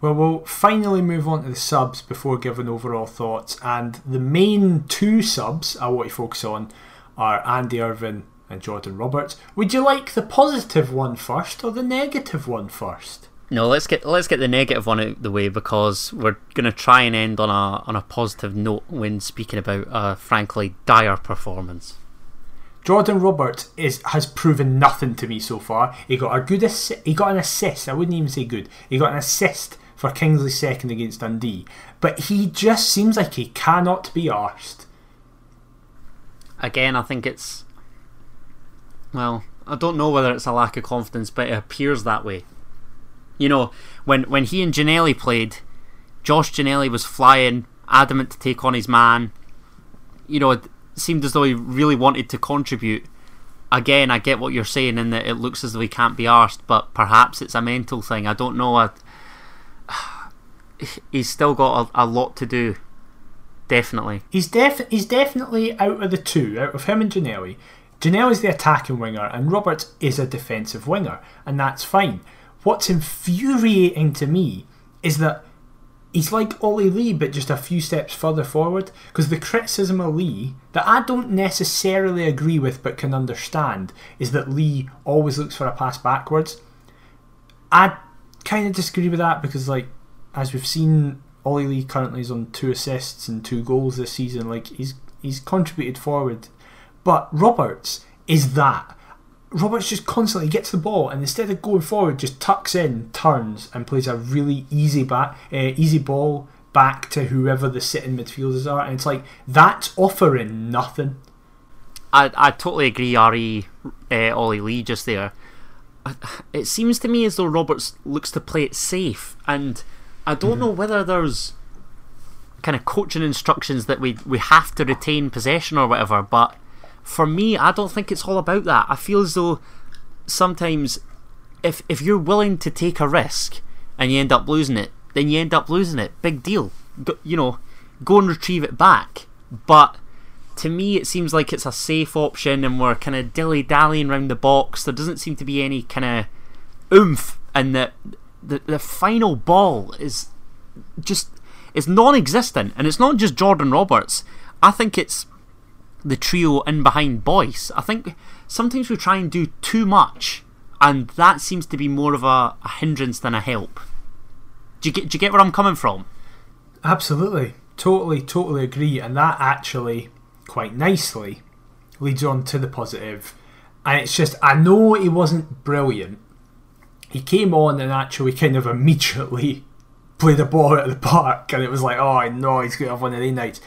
Well, we'll finally move on to the subs before giving overall thoughts. And the main two subs I want to focus on are Andy Irvine and Jordan Roberts. Would you like the positive one first or the negative one first? No, let's get let's get the negative one out of the way because we're going to try and end on a on a positive note when speaking about a frankly dire performance. Jordan Roberts is has proven nothing to me so far. He got a good assi- he got an assist. I wouldn't even say good. He got an assist for Kingsley's second against Dundee, but he just seems like he cannot be arsed. Again, I think it's. Well, I don't know whether it's a lack of confidence, but it appears that way. You know, when, when he and Ginnelly played, Josh Ginnelly was flying, adamant to take on his man. You know, it seemed as though he really wanted to contribute. Again, I get what you're saying in that it looks as though he can't be arsed, but perhaps it's a mental thing. I don't know. I, he's still got a, a lot to do. Definitely. He's def he's definitely out of the two, out of him and Ginnelly. Ginnelly's the attacking winger and Roberts is a defensive winger, and that's fine. What's infuriating to me is that he's like Ollie Lee, but just a few steps further forward. Because the criticism of Lee that I don't necessarily agree with but can understand is that Lee always looks for a pass backwards. I kind of disagree with that because, like, as we've seen, Ollie Lee currently is on two assists and two goals this season. Like, he's he's contributed forward, but Roberts is that. Roberts just constantly gets the ball and instead of going forward, just tucks in, turns, and plays a really easy back, uh, easy ball back to whoever the sitting midfielders are, and it's like that's offering nothing. I I totally agree, Re uh, Ollie Lee just there. It seems to me as though Roberts looks to play it safe, and I don't mm-hmm. know whether there's kind of coaching instructions that we we have to retain possession or whatever, but for me, I don't think it's all about that. I feel as though sometimes if if you're willing to take a risk and you end up losing it, then you end up losing it. Big deal. Go, you know, go and retrieve it back. But to me, it seems like it's a safe option, and we're kind of dilly dallying around the box. There doesn't seem to be any kind of oomph, in the, the the final ball is just is non-existent, and it's not just Jordan Roberts. I think it's the trio in behind Boyce. I think sometimes we try and do too much, and that seems to be more of a, a hindrance than a help. Do you get? Do you get where I'm coming from? Absolutely, totally, totally agree, and that actually quite nicely leads on to the positive. And it's just, I know he wasn't brilliant. He came on and actually kind of immediately played the ball out of the park, and it was like, oh, know he's going to have one of these nights.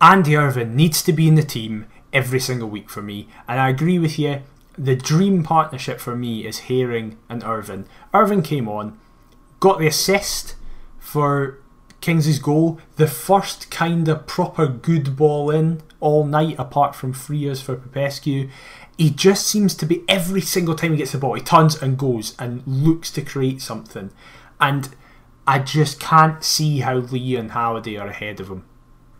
Andy Irvine needs to be in the team every single week for me. And I agree with you. The dream partnership for me is Haring and Irvine. Irvine came on, got the assist for Kingsley's goal, the first kind of proper good ball in all night, apart from Frear's for Popescu. He just seems to be every single time he gets the ball, he turns and goes and looks to create something. And I just can't see how Lee and Halliday are ahead of him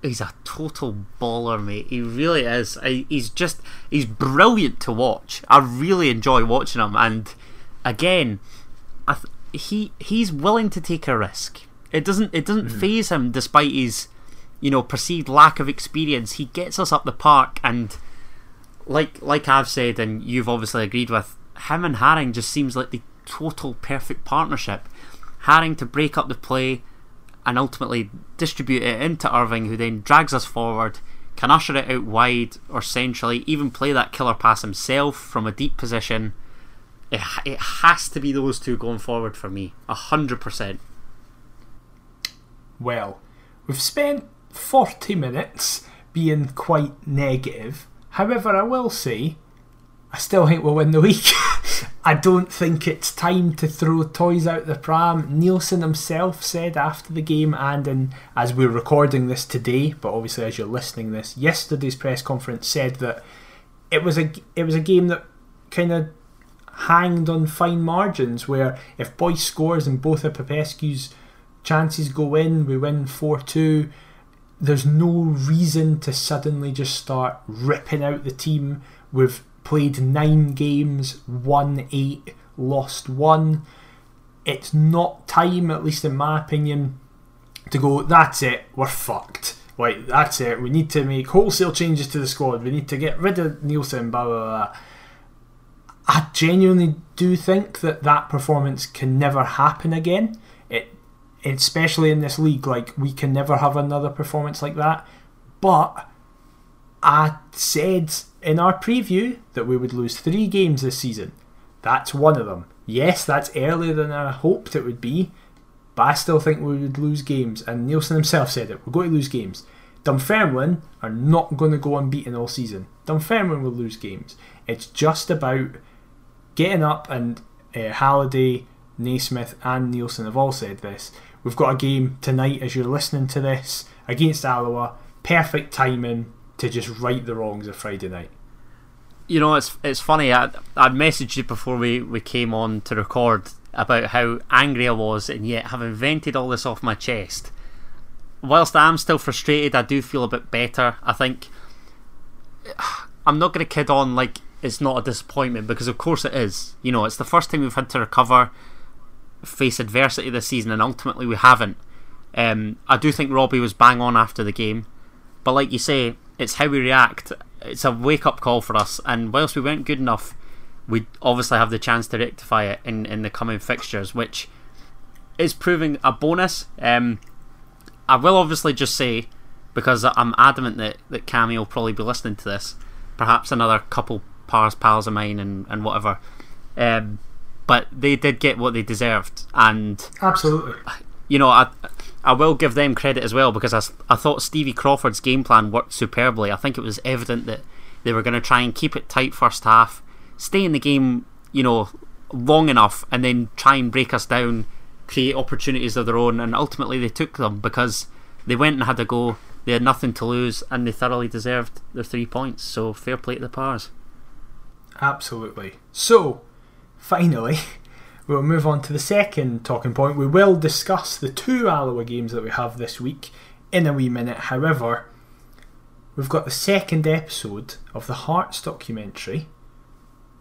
he's a total baller, mate. He really is. He's just he's brilliant to watch. I really enjoy watching him, and again, th- he he's willing to take a risk. It doesn't it doesn't mm. faze him despite his you know perceived lack of experience. He gets us up the park, and like like I've said, and you've obviously agreed with him and Haring just seems like the total perfect partnership. Haring to break up the play and ultimately distribute it into Irvine, who then drags us forward, can usher it out wide or centrally, even play that killer pass himself from a deep position. It, it has to be those two going forward for me, 100%. Well, we've spent 40 minutes being quite negative. However, I will say, I still think we'll win the week. I don't think it's time to throw toys out the pram. Neilson himself said after the game, and in, as we're recording this today, but obviously as you're listening this, yesterday's press conference said that it was a it was a game that kind of hanged on fine margins. Where if Boyce scores and both of Popescu's chances go in, we win four two. There's no reason to suddenly just start ripping out the team We've played nine games, won eight, lost one. It's not time, at least in my opinion, to go, that's it, we're fucked. Like, that's it, we need to make wholesale changes to the squad, we need to get rid of Neilson, blah, blah, blah. I genuinely do think that that performance can never happen again. Especially in this league, like, we can never have another performance like that. But I said in our preview that we would lose three games this season. That's one of them. Yes, that's earlier than I hoped it would be, but I still think we would lose games. And Neilson himself said it. We're going to lose games. Dunfermline are not going to go unbeaten all season. Dunfermline will lose games. It's just about getting up, and uh, Halliday, Naismith, and Neilson have all said this. We've got a game tonight as you're listening to this against Alloa. Perfect timing to just right the wrongs of Friday night. You know, it's it's funny. I I messaged you before we, we came on to record about how angry I was, and yet having vented all this off my chest. Whilst I'm still frustrated, I do feel a bit better. I think I'm not going to kid on like it's not a disappointment because, of course, it is. You know, it's the first time we've had to recover, face adversity this season, and ultimately we haven't. Um, I do think Robbie was bang on after the game, but like you say, it's how we react. It's a wake up call for us, and whilst we weren't good enough, we obviously have the chance to rectify it in, in the coming fixtures, which is proving a bonus. Um, I will obviously just say, because I'm adamant that, that Cammy will probably be listening to this, perhaps another couple pars pals of mine and, and whatever. Um, but they did get what they deserved, and absolutely, you know, I I will give them credit as well because I, I thought Stevie Crawford's game plan worked superbly. I think it was evident that they were going to try and keep it tight first half, stay in the game, you know, long enough, and then try and break us down, create opportunities of their own, and ultimately they took them because they went and had a go. They had nothing to lose, and they thoroughly deserved their three points. So fair play to the Pars. Absolutely. So, finally, we'll move on to the second talking point. We will discuss the two Alloa games that we have this week in a wee minute. However, we've got the second episode of the Hearts documentary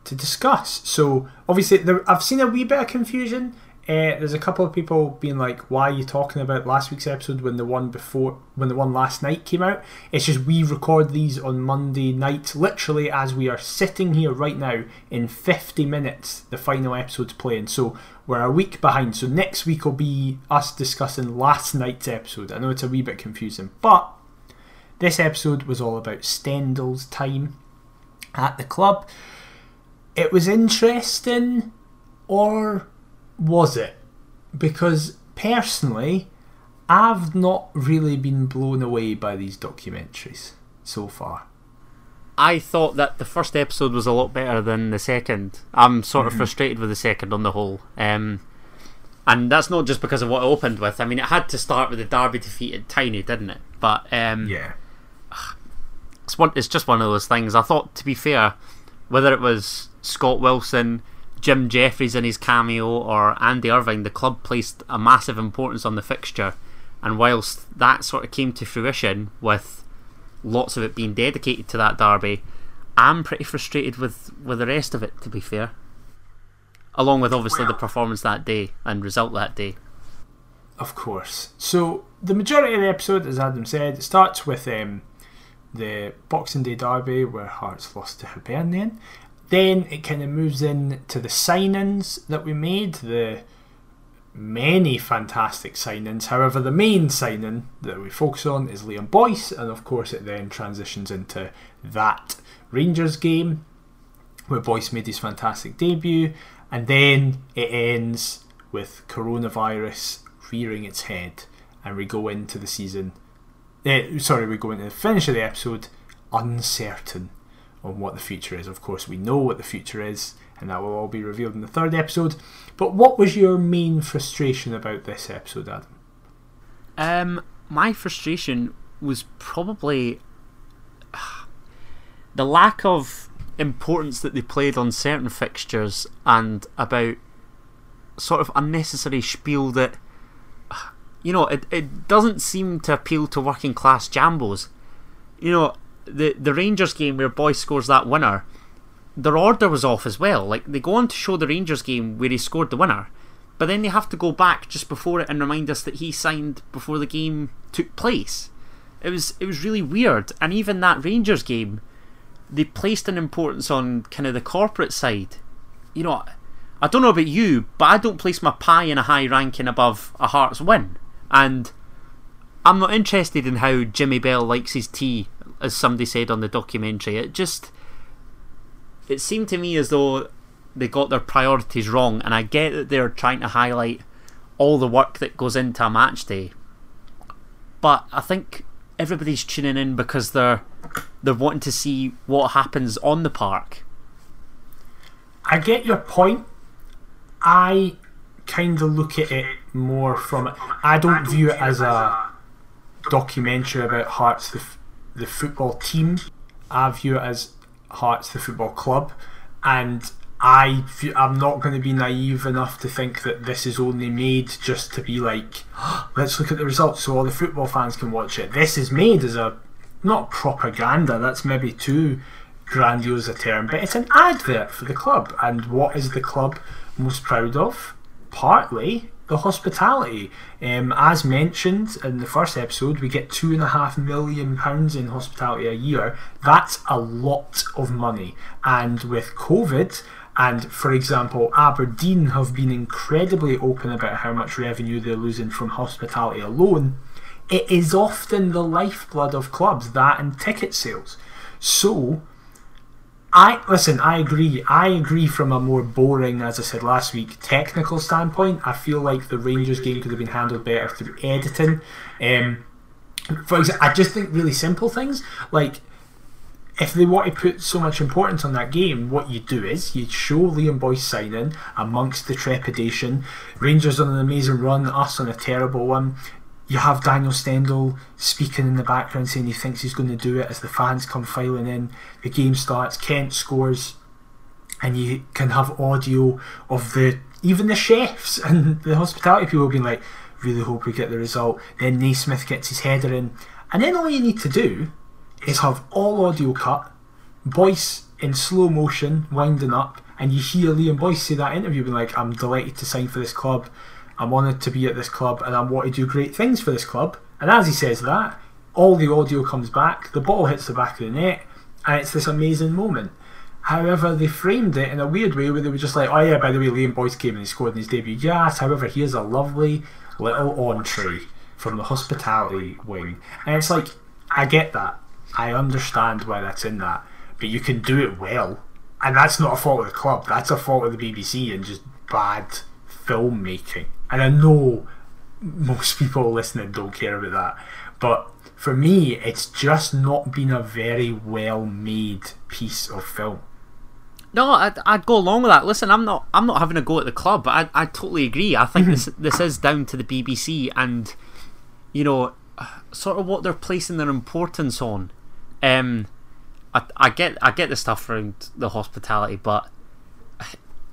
to discuss. So, obviously, there, I've seen a wee bit of confusion uh, there's a couple of people being like, "Why are you talking about last week's episode when the one before, when the one last night came out?" It's just we record these on Monday night, literally as we are sitting here right now. In 50 minutes, the final episode's playing, so we're a week behind. So next week will be us discussing last night's episode. I know it's a wee bit confusing, but this episode was all about Stendel's time at the club. It was interesting, or was it? Because personally, I've not really been blown away by these documentaries so far. I thought that the first episode was a lot better than the second. I'm sort of mm-hmm. frustrated with the second on the whole. Um, and that's not just because of what it opened with. I mean, it had to start with the Derby defeated Tynie, didn't it? But um, yeah, it's one. It's just one of those things. I thought, to be fair, whether it was Scott Wilson, Jim Jeffries in his cameo or Andy Irvine, the club placed a massive importance on the fixture. And whilst that sort of came to fruition with lots of it being dedicated to that derby, I'm pretty frustrated with, with the rest of it, to be fair. Along with obviously well, the performance that day and result that day. Of course. So, the majority of the episode, as Adam said, it starts with um, the Boxing Day derby where Hearts lost to Hibernian. Then it kind of moves in to the signings that we made, the many fantastic signings. However, the main signing that we focus on is Liam Boyce, and of course, it then transitions into that Rangers game where Boyce made his fantastic debut, and then it ends with coronavirus rearing its head, and we go into the season. Uh, sorry, we go into the finish of the episode uncertain on what the future is. Of course, we know what the future is, and that will all be revealed in the third episode. But what was your main frustration about this episode, Adam? Um, my frustration was probably the lack of importance that they played on certain fixtures and about sort of unnecessary spiel that you know it, it doesn't seem to appeal to working class jambos you know the the Rangers game where Boyce scores that winner, their order was off as well. Like they go on to show the Rangers game where he scored the winner, but then they have to go back just before it and remind us that he signed before the game took place. It was it was really weird, and even that Rangers game, they placed an importance on kind of the corporate side. You know, I don't know about you, but I don't place my pie in a high ranking above a Hearts win, and I'm not interested in how Jimmy Bell likes his tea as somebody said on the documentary. It just it seemed to me as though they got their priorities wrong, and I get that they're trying to highlight all the work that goes into a match day. But I think everybody's tuning in because they're they're wanting to see what happens on the park. I get your point. I kind of look at it more from. I don't view it as a documentary about Hearts, the, the football team. I view it as Hearts, the football club, and I I'm not going to be naive enough to think that this is only made just to be like, let's look at the results so all the football fans can watch it. This is made as a not propaganda. That's maybe too grandiose a term, but it's an advert for the club. And what is the club most proud of? Partly the hospitality. Um, as mentioned in the first episode, we get two and a half million pounds in hospitality a year. That's a lot of money. And with COVID, and for example, Aberdeen have been incredibly open about how much revenue they're losing from hospitality alone. It is often the lifeblood of clubs, that and ticket sales. So, I listen. I agree. I agree from a more boring, as I said last week, technical standpoint. I feel like the Rangers game could have been handled better through editing. Um, for example, I just think really simple things like if they want to put so much importance on that game, what you do is you show Liam Boyce signing amongst the trepidation. Rangers on an amazing run, us on a terrible one you have Daniel Stendel speaking in the background saying he thinks he's going to do it as the fans come filing in. The game starts, Kent scores, and you can have audio of the even the chefs and the hospitality people being like, really hope we get the result. Then Naismith gets his header in, and then all you need to do is have all audio cut, Boyce in slow motion winding up, and you hear Liam Boyce say that interview being like, I'm delighted to sign for this club. I'm honoured to be at this club and I want to do great things for this club. And as he says that, all the audio comes back, the ball hits the back of the net, and it's this amazing moment. However, they framed it in a weird way where they were just like, oh yeah, by the way, Liam Boyce came and he scored in his debut. Yes, however, here's a lovely little entree from the hospitality wing. And it's like, I get that. I understand why that's in that. But you can do it well. And that's not a fault of the club, that's a fault of the BBC and just bad filmmaking and I know most people listening don't care about that, but for me, it's just not been a very well made piece of film. No, I'd, I'd go along with that. Listen, I'm not I'm not having a go at the club. But I I totally agree. I think this this is down to the BBC and you know sort of what they're placing their importance on. Um, I I get I get the stuff around the hospitality, but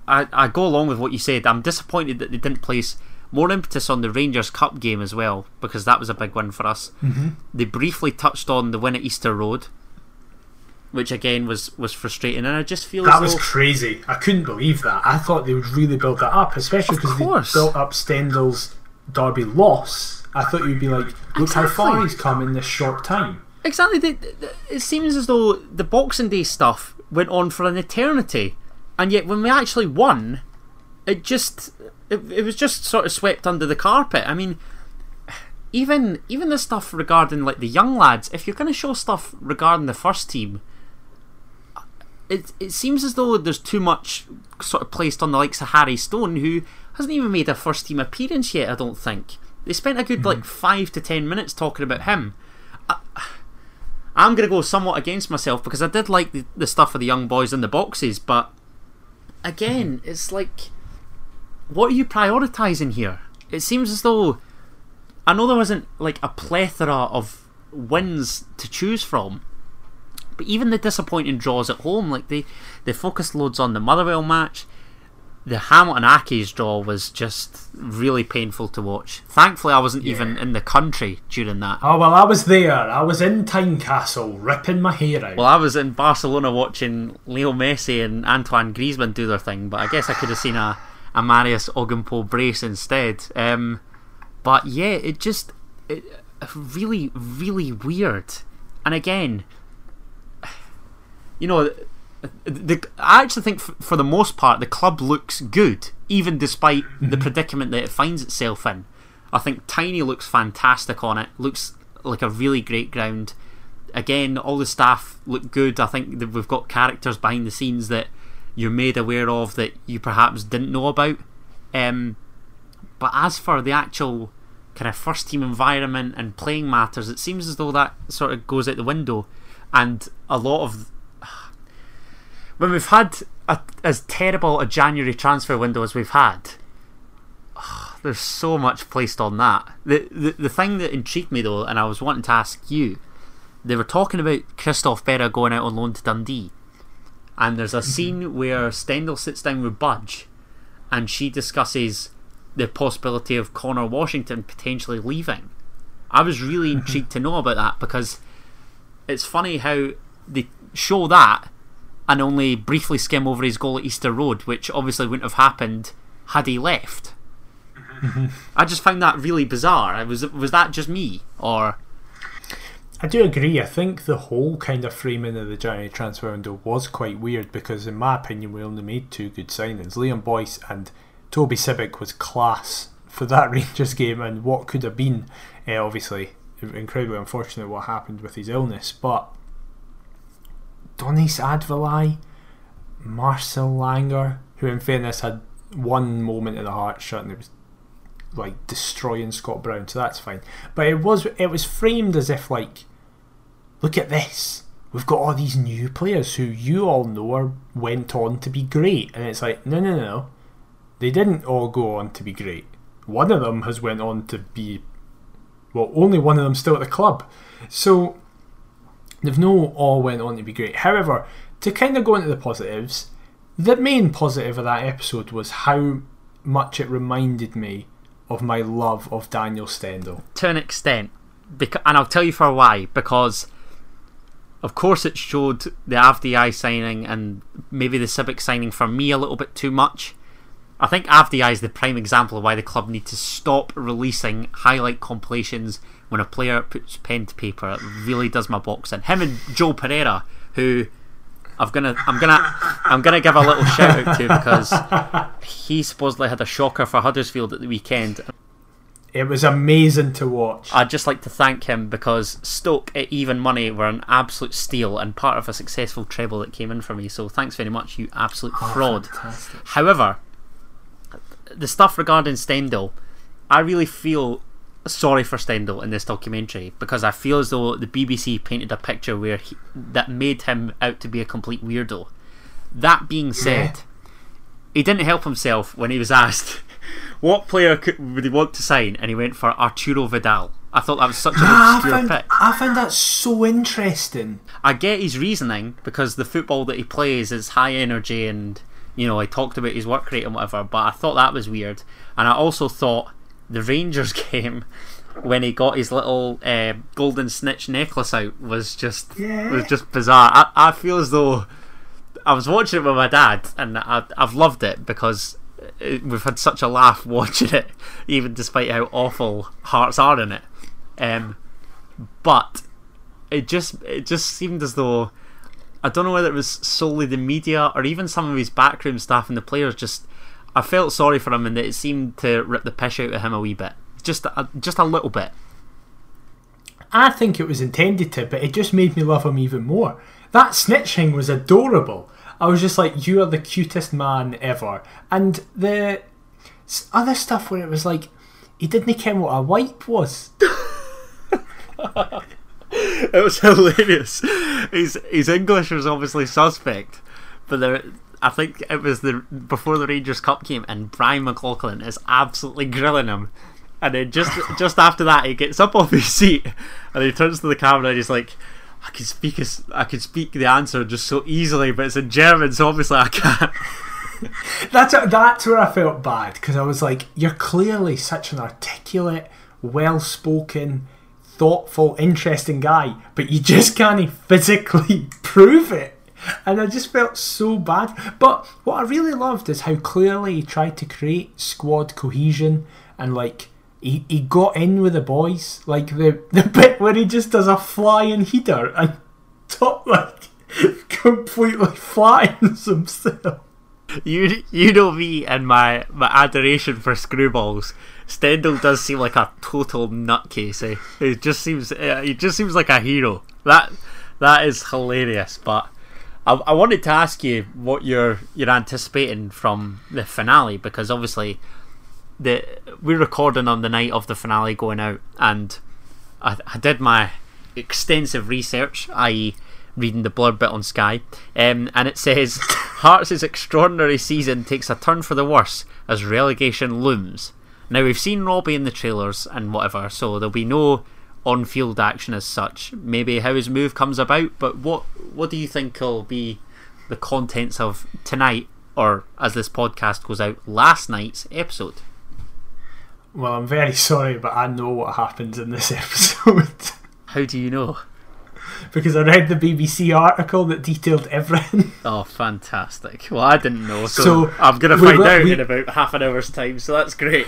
I, I go along with what you said. I'm disappointed that they didn't place more impetus on the Rangers Cup game as well because that was a big win for us. Mm-hmm. They briefly touched on the win at Easter Road, which again was was frustrating, and I just feel that was though... crazy. I couldn't believe that. I thought they would really build that up, especially because they built up Stendel's Derby loss. I thought you'd be like, look exactly. how far he's come in this short time. Exactly. It seems as though the Boxing Day stuff went on for an eternity and yet when we actually won, it just it, it was just sort of swept under the carpet. I mean, even even the stuff regarding like the young lads, if you're going to show stuff regarding the first team, it it seems as though there's too much sort of placed on the likes of Harry Stone, who hasn't even made a first team appearance yet. I don't think they spent a good mm-hmm. like five to ten minutes talking about him. I, I'm going to go somewhat against myself because I did like the, the stuff of the young boys in the boxes, but again, it's like, what are you prioritising here? It seems as though I know there wasn't like a plethora of wins to choose from, but even the disappointing draws at home, like they they focused loads on the Motherwell match the Hamilton Accies draw was just really painful to watch. Thankfully, I wasn't yeah. even in the country during that. Oh, well, I was there. I was in Tynecastle, ripping my hair out. Well, I was in Barcelona watching Leo Messi and Antoine Griezmann do their thing, but I guess I could have seen a, a Marios Ogkmpoe brace instead. Um, but yeah, it just. It, really, really weird. And again, you know the, I actually think for the most part the club looks good, even despite the mm-hmm. predicament that it finds itself in. I think Tynie looks fantastic on it. Looks like a really great ground. Again, all the staff look good. I think that we've got characters behind the scenes that you're made aware of that you perhaps didn't know about. Um, But as for the actual kind of first team environment and playing matters, it seems as though that sort of goes out the window. And a lot of. When we've had a, as terrible a January transfer window as we've had, there's so much placed on that. The, the the thing that intrigued me though, and I was wanting to ask you, they were talking about Christophe Berra going out on loan to Dundee, and there's a Mm-hmm. scene where Stendel sits down with Budge, and she discusses the possibility of Conor Washington potentially leaving. I was really intrigued to know about that because it's funny how they show that and only briefly skim over his goal at Easter Road, which obviously wouldn't have happened had he left. I just found that really bizarre. Was was that just me, or I do agree. I think the whole kind of framing of the January transfer window was quite weird because, in my opinion, we only made two good signings. Liam Boyce and Toby Sibbick was class for that Rangers game and what could have been. Uh, obviously, incredibly unfortunate what happened with his illness, but Donis Avdijaj, Marcel Langer, who in fairness had one moment in the heart shut and it was like destroying Scott Brown, so that's fine. But it was it was framed as if like, look at this. We've got all these new players who you all know are went on to be great, and it's like no, no, no, no. They didn't all go on to be great. One of them has went on to be, well, only one of them still at the club. So they've no all went on to be great. However, to kind of go into the positives, the main positive of that episode was how much it reminded me of my love of Daniel Stendel. to an extent? Because, and I'll tell you for why. Because, of course, it showed the Avdi signing and maybe the Sibbick signing for me a little bit too much. I think Avdi is the prime example of why the club need to stop releasing highlight compilations when a player puts pen to paper. It really does my box in. Him and Joel Pereira, who I'm gonna, I'm gonna, I'm gonna give a little shout out to because he supposedly had a shocker for Huddersfield at the weekend. It was amazing to watch. I'd just like to thank him because Stoke at even money were an absolute steal and part of a successful treble that came in for me. So thanks very much, you absolute oh, fraud. fantastic. However, the stuff regarding Stendel, I really feel sorry for Stendel in this documentary because I feel as though the BBC painted a picture where he, that made him out to be a complete weirdo. That being said, he didn't help himself when he was asked what player could, would he want to sign, and he went for Arturo Vidal. I thought that was such an Ah, I found, pick. I found that so interesting. I get his reasoning because the football that he plays is high energy and you know, I talked about his work rate and whatever, but I thought that was weird. And I also thought the Rangers game when he got his little uh, golden snitch necklace out was just Yeah. was just bizarre. I, I feel as though I was watching it with my dad and I, I've loved it because it, we've had such a laugh watching it, even despite how awful Hearts are in it. Um, but it just it just seemed as though I don't know whether it was solely the media or even some of his backroom staff and the players just I felt sorry for him and that it seemed to rip the piss out of him a wee bit just a, just a little bit I think it was intended to, but it just made me love him even more. That snitching was adorable. I was just like, you are the cutest man ever. And the other stuff where it was like, he didn't care what a wipe was. it was hilarious his his English was obviously suspect but there I think it was the before the Rangers Cup game and Brian McLaughlin is absolutely grilling him and then just just after that he gets up off his seat and he turns to the camera and he's like I can speak as I can speak the answer just so easily but it's in German so obviously I can't That's that's where I felt bad because I was like, you're clearly such an articulate, well-spoken, thoughtful, interesting guy, but you just can't physically prove it. And I just felt so bad. But what I really loved is how clearly he tried to create squad cohesion and like he, he got in with the boys. Like the the bit where he just does a flying heater and top like completely flattens himself. You you know me and my, my adoration for screwballs. Stendel does seem like a total nutcase. Eh? He just seems uh, he just seems like a hero. That that is hilarious. But I, I wanted to ask you what you're you're anticipating from the finale because obviously the we're recording on the night of the finale going out, and I, I did my extensive research, i.e., reading the blurb bit on Sky, um, and it says Hearts' extraordinary season takes a turn for the worse as relegation looms. Now we've seen Robbie in the trailers and whatever, so there'll be no on-field action as such. Maybe how his move comes about, but what what do you think will be the contents of tonight, or as this podcast goes out, last night's episode? Well, I'm very sorry, but I know what happens in this episode. How do you know? because I read the BBC article that detailed everything. Oh, fantastic! Well, I didn't know, so, So, I'm gonna find will- out we- in about half an hour's time. So that's great.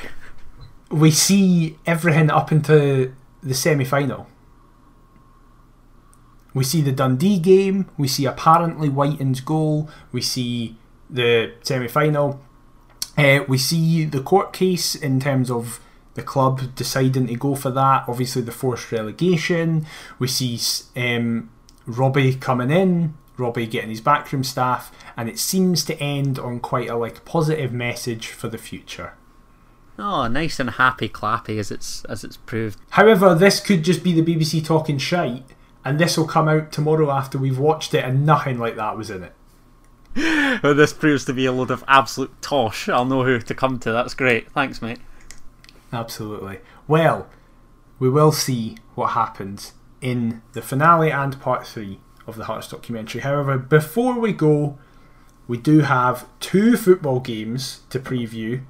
We see everything up into the semi final. We see the Dundee game, we see apparently Wighton's goal, we see the semi final, uh, we see the court case in terms of the club deciding to go for that, obviously the forced relegation, we see um, Robbie coming in, Robbie getting his backroom staff, and it seems to end on quite a like positive message for the future. Oh, nice and happy, clappy as it's as it's proved. However, this could just be the BBC talking shite, and this will come out tomorrow after we've watched it, and nothing like that was in it. Well, this proves to be a load of absolute tosh. I'll know who to come to. That's great. Thanks, mate. Absolutely. Well, we will see what happens in the finale and part three of the Hearts documentary. However, before we go, we do have two football games to preview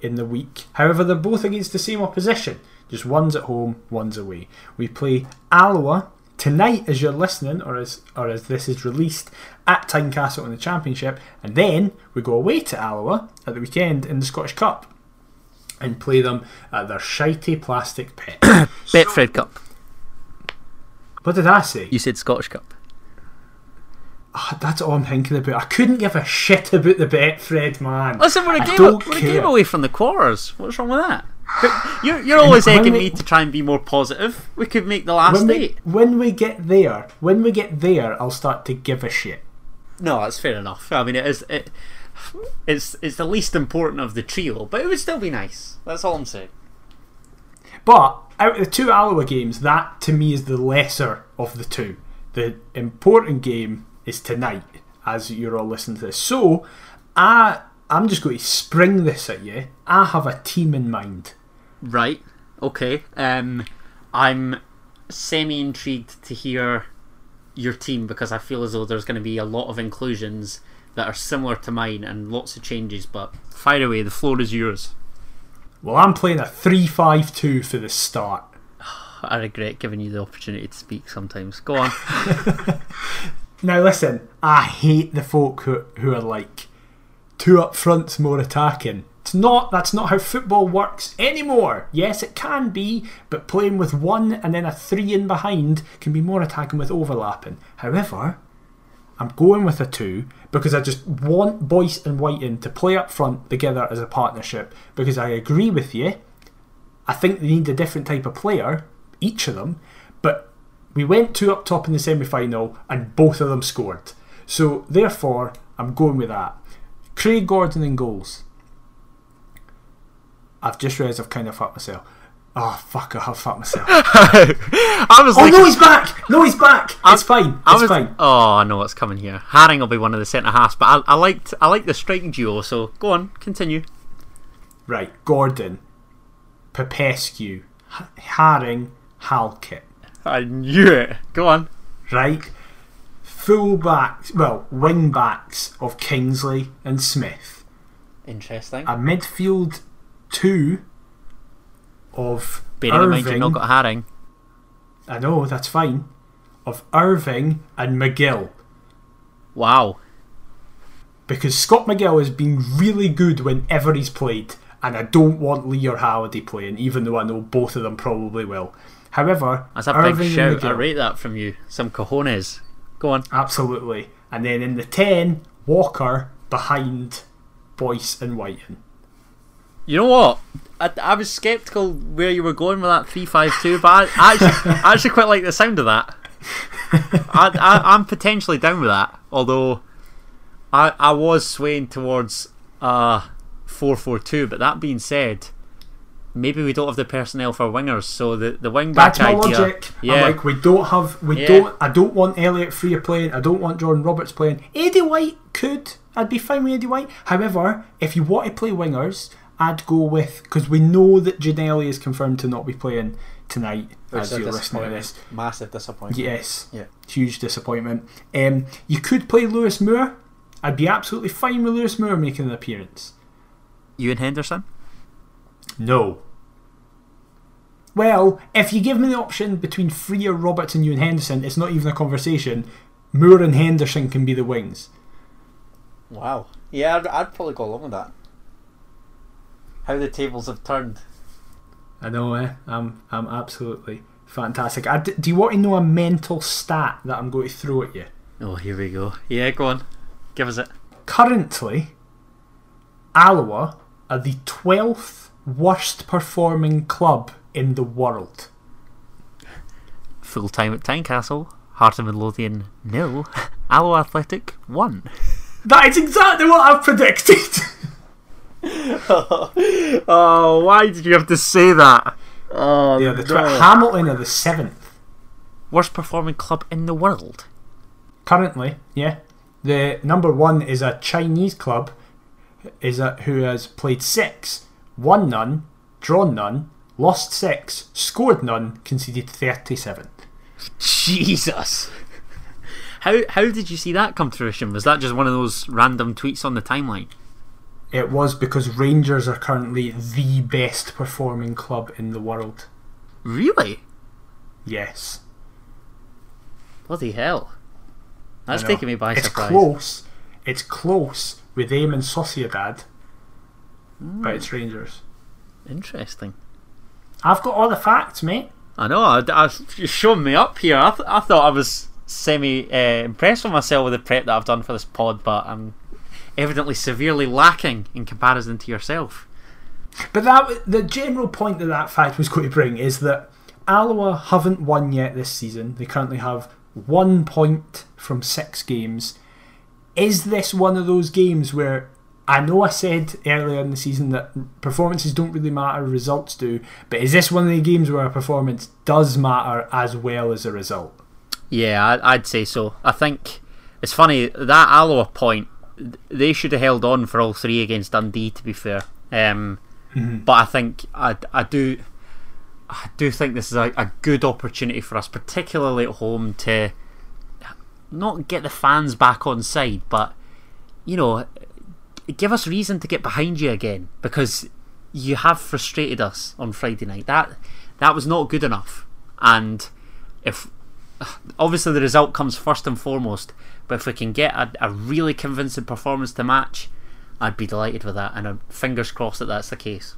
in the week. However, they're both against the same opposition. Just one's at home, one's away. We play Alloa tonight as you're listening, or as or as this is released at Tynecastle in the Championship, and then we go away to Alloa at the weekend in the Scottish Cup and play them at their shitey plastic pit. Betfred Cup. what did I say? You said Scottish Cup. Ah, that's all I'm thinking about. I couldn't give a shit about the Betfred, man. Listen, we're a game, we're a game away from the quarters. What's wrong with that? But You're, you're always egging we- me to try and be more positive. We could make the last when we, eight. when we get there, when we get there, I'll start to give a shit. No, that's fair enough. I mean, it is. It, it's it's the least important of the trio, but it would still be nice. That's all I'm saying. But out of the two Alloa games, that to me is the lesser of the two. The important game is tonight, as you're all listening to this. So, I I'm just going to spring this at you. I have a team in mind. Right. Okay. Um, I'm semi intrigued to hear your team because I feel as though there's going to be a lot of inclusions that are similar to mine and lots of changes. But fire away. The floor is yours. Well, I'm playing a 3-5-2 for the start. I regret giving you the opportunity to speak sometimes. Go on. Now listen, I hate the folk who, who are like two up front's more attacking. It's not that's not how football works anymore. Yes, it can be, but playing with one and then a three in behind can be more attacking with overlapping. However, I'm going with a two because I just want Boyce and Wighton to play up front together as a partnership because I agree with you. I think they need a different type of player, each of them, but we went two up top in the semi final and both of them scored. So therefore, I'm going with that. Craig Gordon in goals. I've just realised I've kind of fucked myself. Oh fuck! I have fucked myself. I was oh like, no, he's back! No, he's back! It's fine. I It's was, fine. Oh, I know what's coming here. Haring will be one of the centre halves, but I, I liked I liked the striking duo. So go on, continue. Right, Gordon, Popescu, Haring, Halkett. I knew it. Go on. Right, full backs, well, wing backs of Kingsley and Smith. Interesting. A midfield two of Bearing in mind Irvine. you've not got Haring. I know that's fine. Of Irvine and McGill. Wow. because Scott McGill has been really good whenever he's played, and I don't want Lee or Halliday playing, even though I know both of them probably will. However, That's a Irvine big shout. I rate that from you. Some cojones. Go on. absolutely. And then in the ten, Walker behind Boyce and Wighton. You know what? I, I was sceptical where you were going with that three five two, but I, I actually, I actually quite like the sound of that. I, I, I'm potentially down with that. Although I I was swaying towards uh four four two. But that being said, maybe we don't have the personnel for wingers, so the the wing back That's my idea. logic. Yeah. I'm like, we don't have, we Yeah. don't. I don't want Elliott Frear playing. I don't want Jordan Roberts playing. Eddie White could. I'd be fine with Eddie White. However, if you want to play wingers, I'd go with because we know that Ginnelly is confirmed to not be playing tonight. Which as you're listening to this, Massive disappointment. yes, Yeah. huge disappointment. Um, you could play Lewis Moore. I'd be absolutely fine with Lewis Moore making an appearance. Ewan Henderson? No. Well, if you give me the option between Frear, Roberts, and Ewan Henderson, it's not even a conversation. Moore and Henderson can be the wings. Wow. Yeah, I'd, I'd probably go along with that. How the tables have turned. I know, eh? I'm, I'm absolutely fantastic. I d do you want to know a mental stat that I'm going to throw at you? Oh, here we go. Yeah, go on. Give us it. Currently, Alloa are the 12th worst performing club in the world. Full time at Tynecastle. Heart of Midlothian nil. Alloa Athletic one. That is exactly what I've predicted! Oh, why did you have to say that? Oh, yeah, the tw- Hamilton are the 7th. worst performing club in the world. currently, yeah. The number one is a Chinese club, is a, who has played six, won none, drawn none, lost six, scored none, conceded thirty-seven. Jesus. How how did you see that come to fruition? Was that just one of those random tweets on the timeline? It was because Rangers are currently the best performing club in the world. Really? Yes, Bloody hell. That's taking me by it's surprise. close. It's close with them and Sociedad, Hmm. but it's Rangers. Interesting. I've got all the facts, mate. I know. I, I, you're showing me up here. I, th- I thought I was semi uh, impressed with myself with the prep that I've done for this pod, but I'm evidently severely lacking in comparison to yourself. But that the general point that that fact was going to bring is that Alloa haven't won yet this season. They currently have one point from six games. Is this one of those games where I know I said earlier in the season that performances don't really matter, results do, but is this one of the games where a performance does matter as well as a result? Yeah, I'd say so. I think it's funny that Alloa point. They should have held on for all three against Dundee. To be fair, um, but I think I, I do. I do think this is a, a good opportunity for us, particularly at home, to not get the fans back on side, but you know, give us reason to get behind you again because you have frustrated us on Friday night. That that was not good enough, and if obviously the result comes first and foremost, but if we can get a, a really convincing performance to match, I'd be delighted with that, and uh, fingers crossed that that's the case.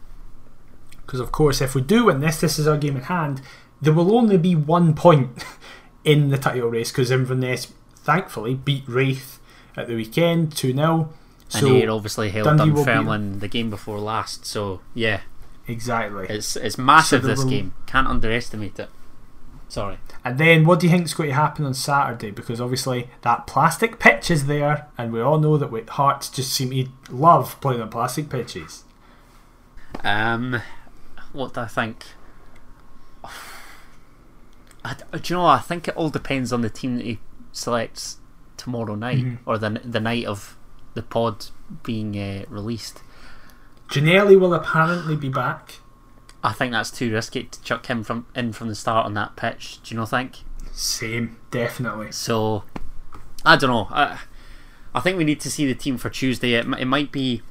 Because of course, if we do win this, this is our game in hand. There will only be one point in the title race because Inverness, thankfully, beat Raith at the weekend two 0 And he obviously held Dundee will beat Dunfermline the game before last, so yeah, exactly. it's it's massive So this will- game. Can't underestimate it. Sorry. And then, what do you think is going to happen on Saturday? Because obviously that plastic pitch is there, and we all know that we, Hearts just seem to love playing on plastic pitches. Um, what do I think? I, do you know? I think it all depends on the team that he selects tomorrow night Mhm. or the the night of the pod being uh, released. Ginnelly will apparently be back. I think that's too risky to chuck him from in from the start on that pitch. Do you not think? Same, definitely. So I don't know. I, I think we need to see the team for Tuesday. It, it might be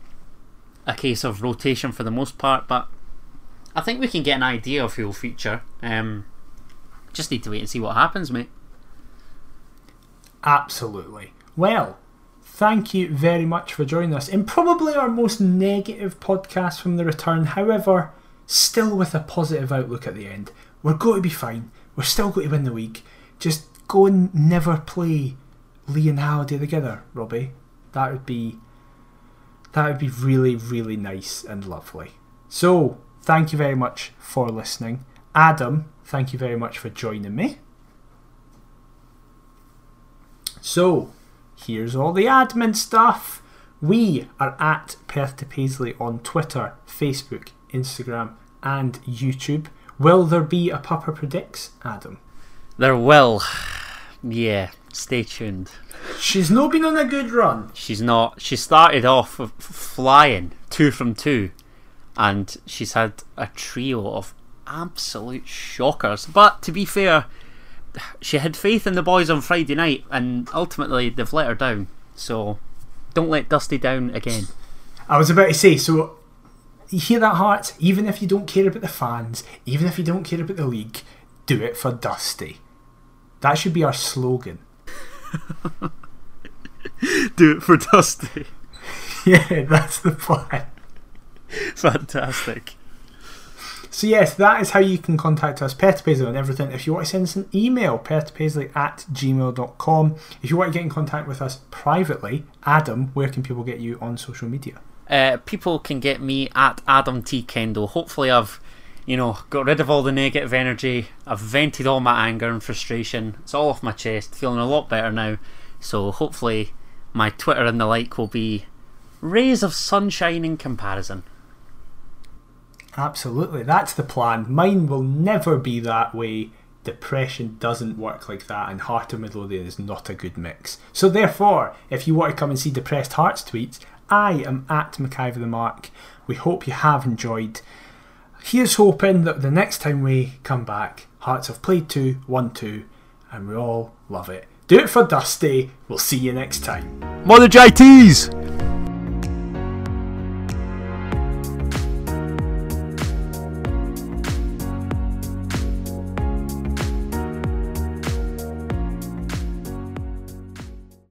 a case of rotation for the most part, but I think we can get an idea of who will feature. Um, just need to wait and see what happens, mate. Absolutely. Well, thank you very much for joining us in probably our most negative podcast from the return. However, still with a positive outlook at the end. We're going to be fine. We're still going to win the league. Just go and never play Lee and Halliday together, Robbie. That would be that would be really, really nice and lovely. So, thank you very much for listening. Adam, thank you very much for joining me. So, here's all the admin stuff. We are at Perth to Paisley on Twitter, Facebook, Instagram, and YouTube. Will there be a Pupper Predicts, Adam? There will. Yeah, stay tuned. She's not been on a good run. She's not. She started off flying two from two, and she's had a trio of absolute shockers. But to be fair, she had faith in the boys on Friday night, and ultimately they've let her down. So don't let Dusty down again. I was about to say, so you hear that, Heart? Even if you don't care about the fans, even if you don't care about the league, do it for Dusty. That should be our slogan. Do it for Dusty. Yeah, that's the plan. Fantastic. So yes, that is how you can contact us, to Paisley on everything. If you want to send us an email, perthtopaisley at gmail.com. If you want to get in contact with us privately, Adam, where can people get you on social media? Uh, people can get me at Adam T Kendo. Hopefully, I've you know got rid of all the negative energy. I've vented all my anger and frustration. It's all off my chest. Feeling a lot better now. So hopefully, my Twitter and the like will be rays of sunshine in comparison. Absolutely, that's the plan. Mine will never be that way. Depression doesn't work like that, and Heart of Midlothian is not a good mix. So, therefore, if you want to come and see Depressed Hearts tweets, I am at McIver the Mark. We hope you have enjoyed. Here's hoping that the next time we come back, Hearts have played 2, 1 2, and we all love it. Do it for Dusty. We'll see you next time. Mother JTs!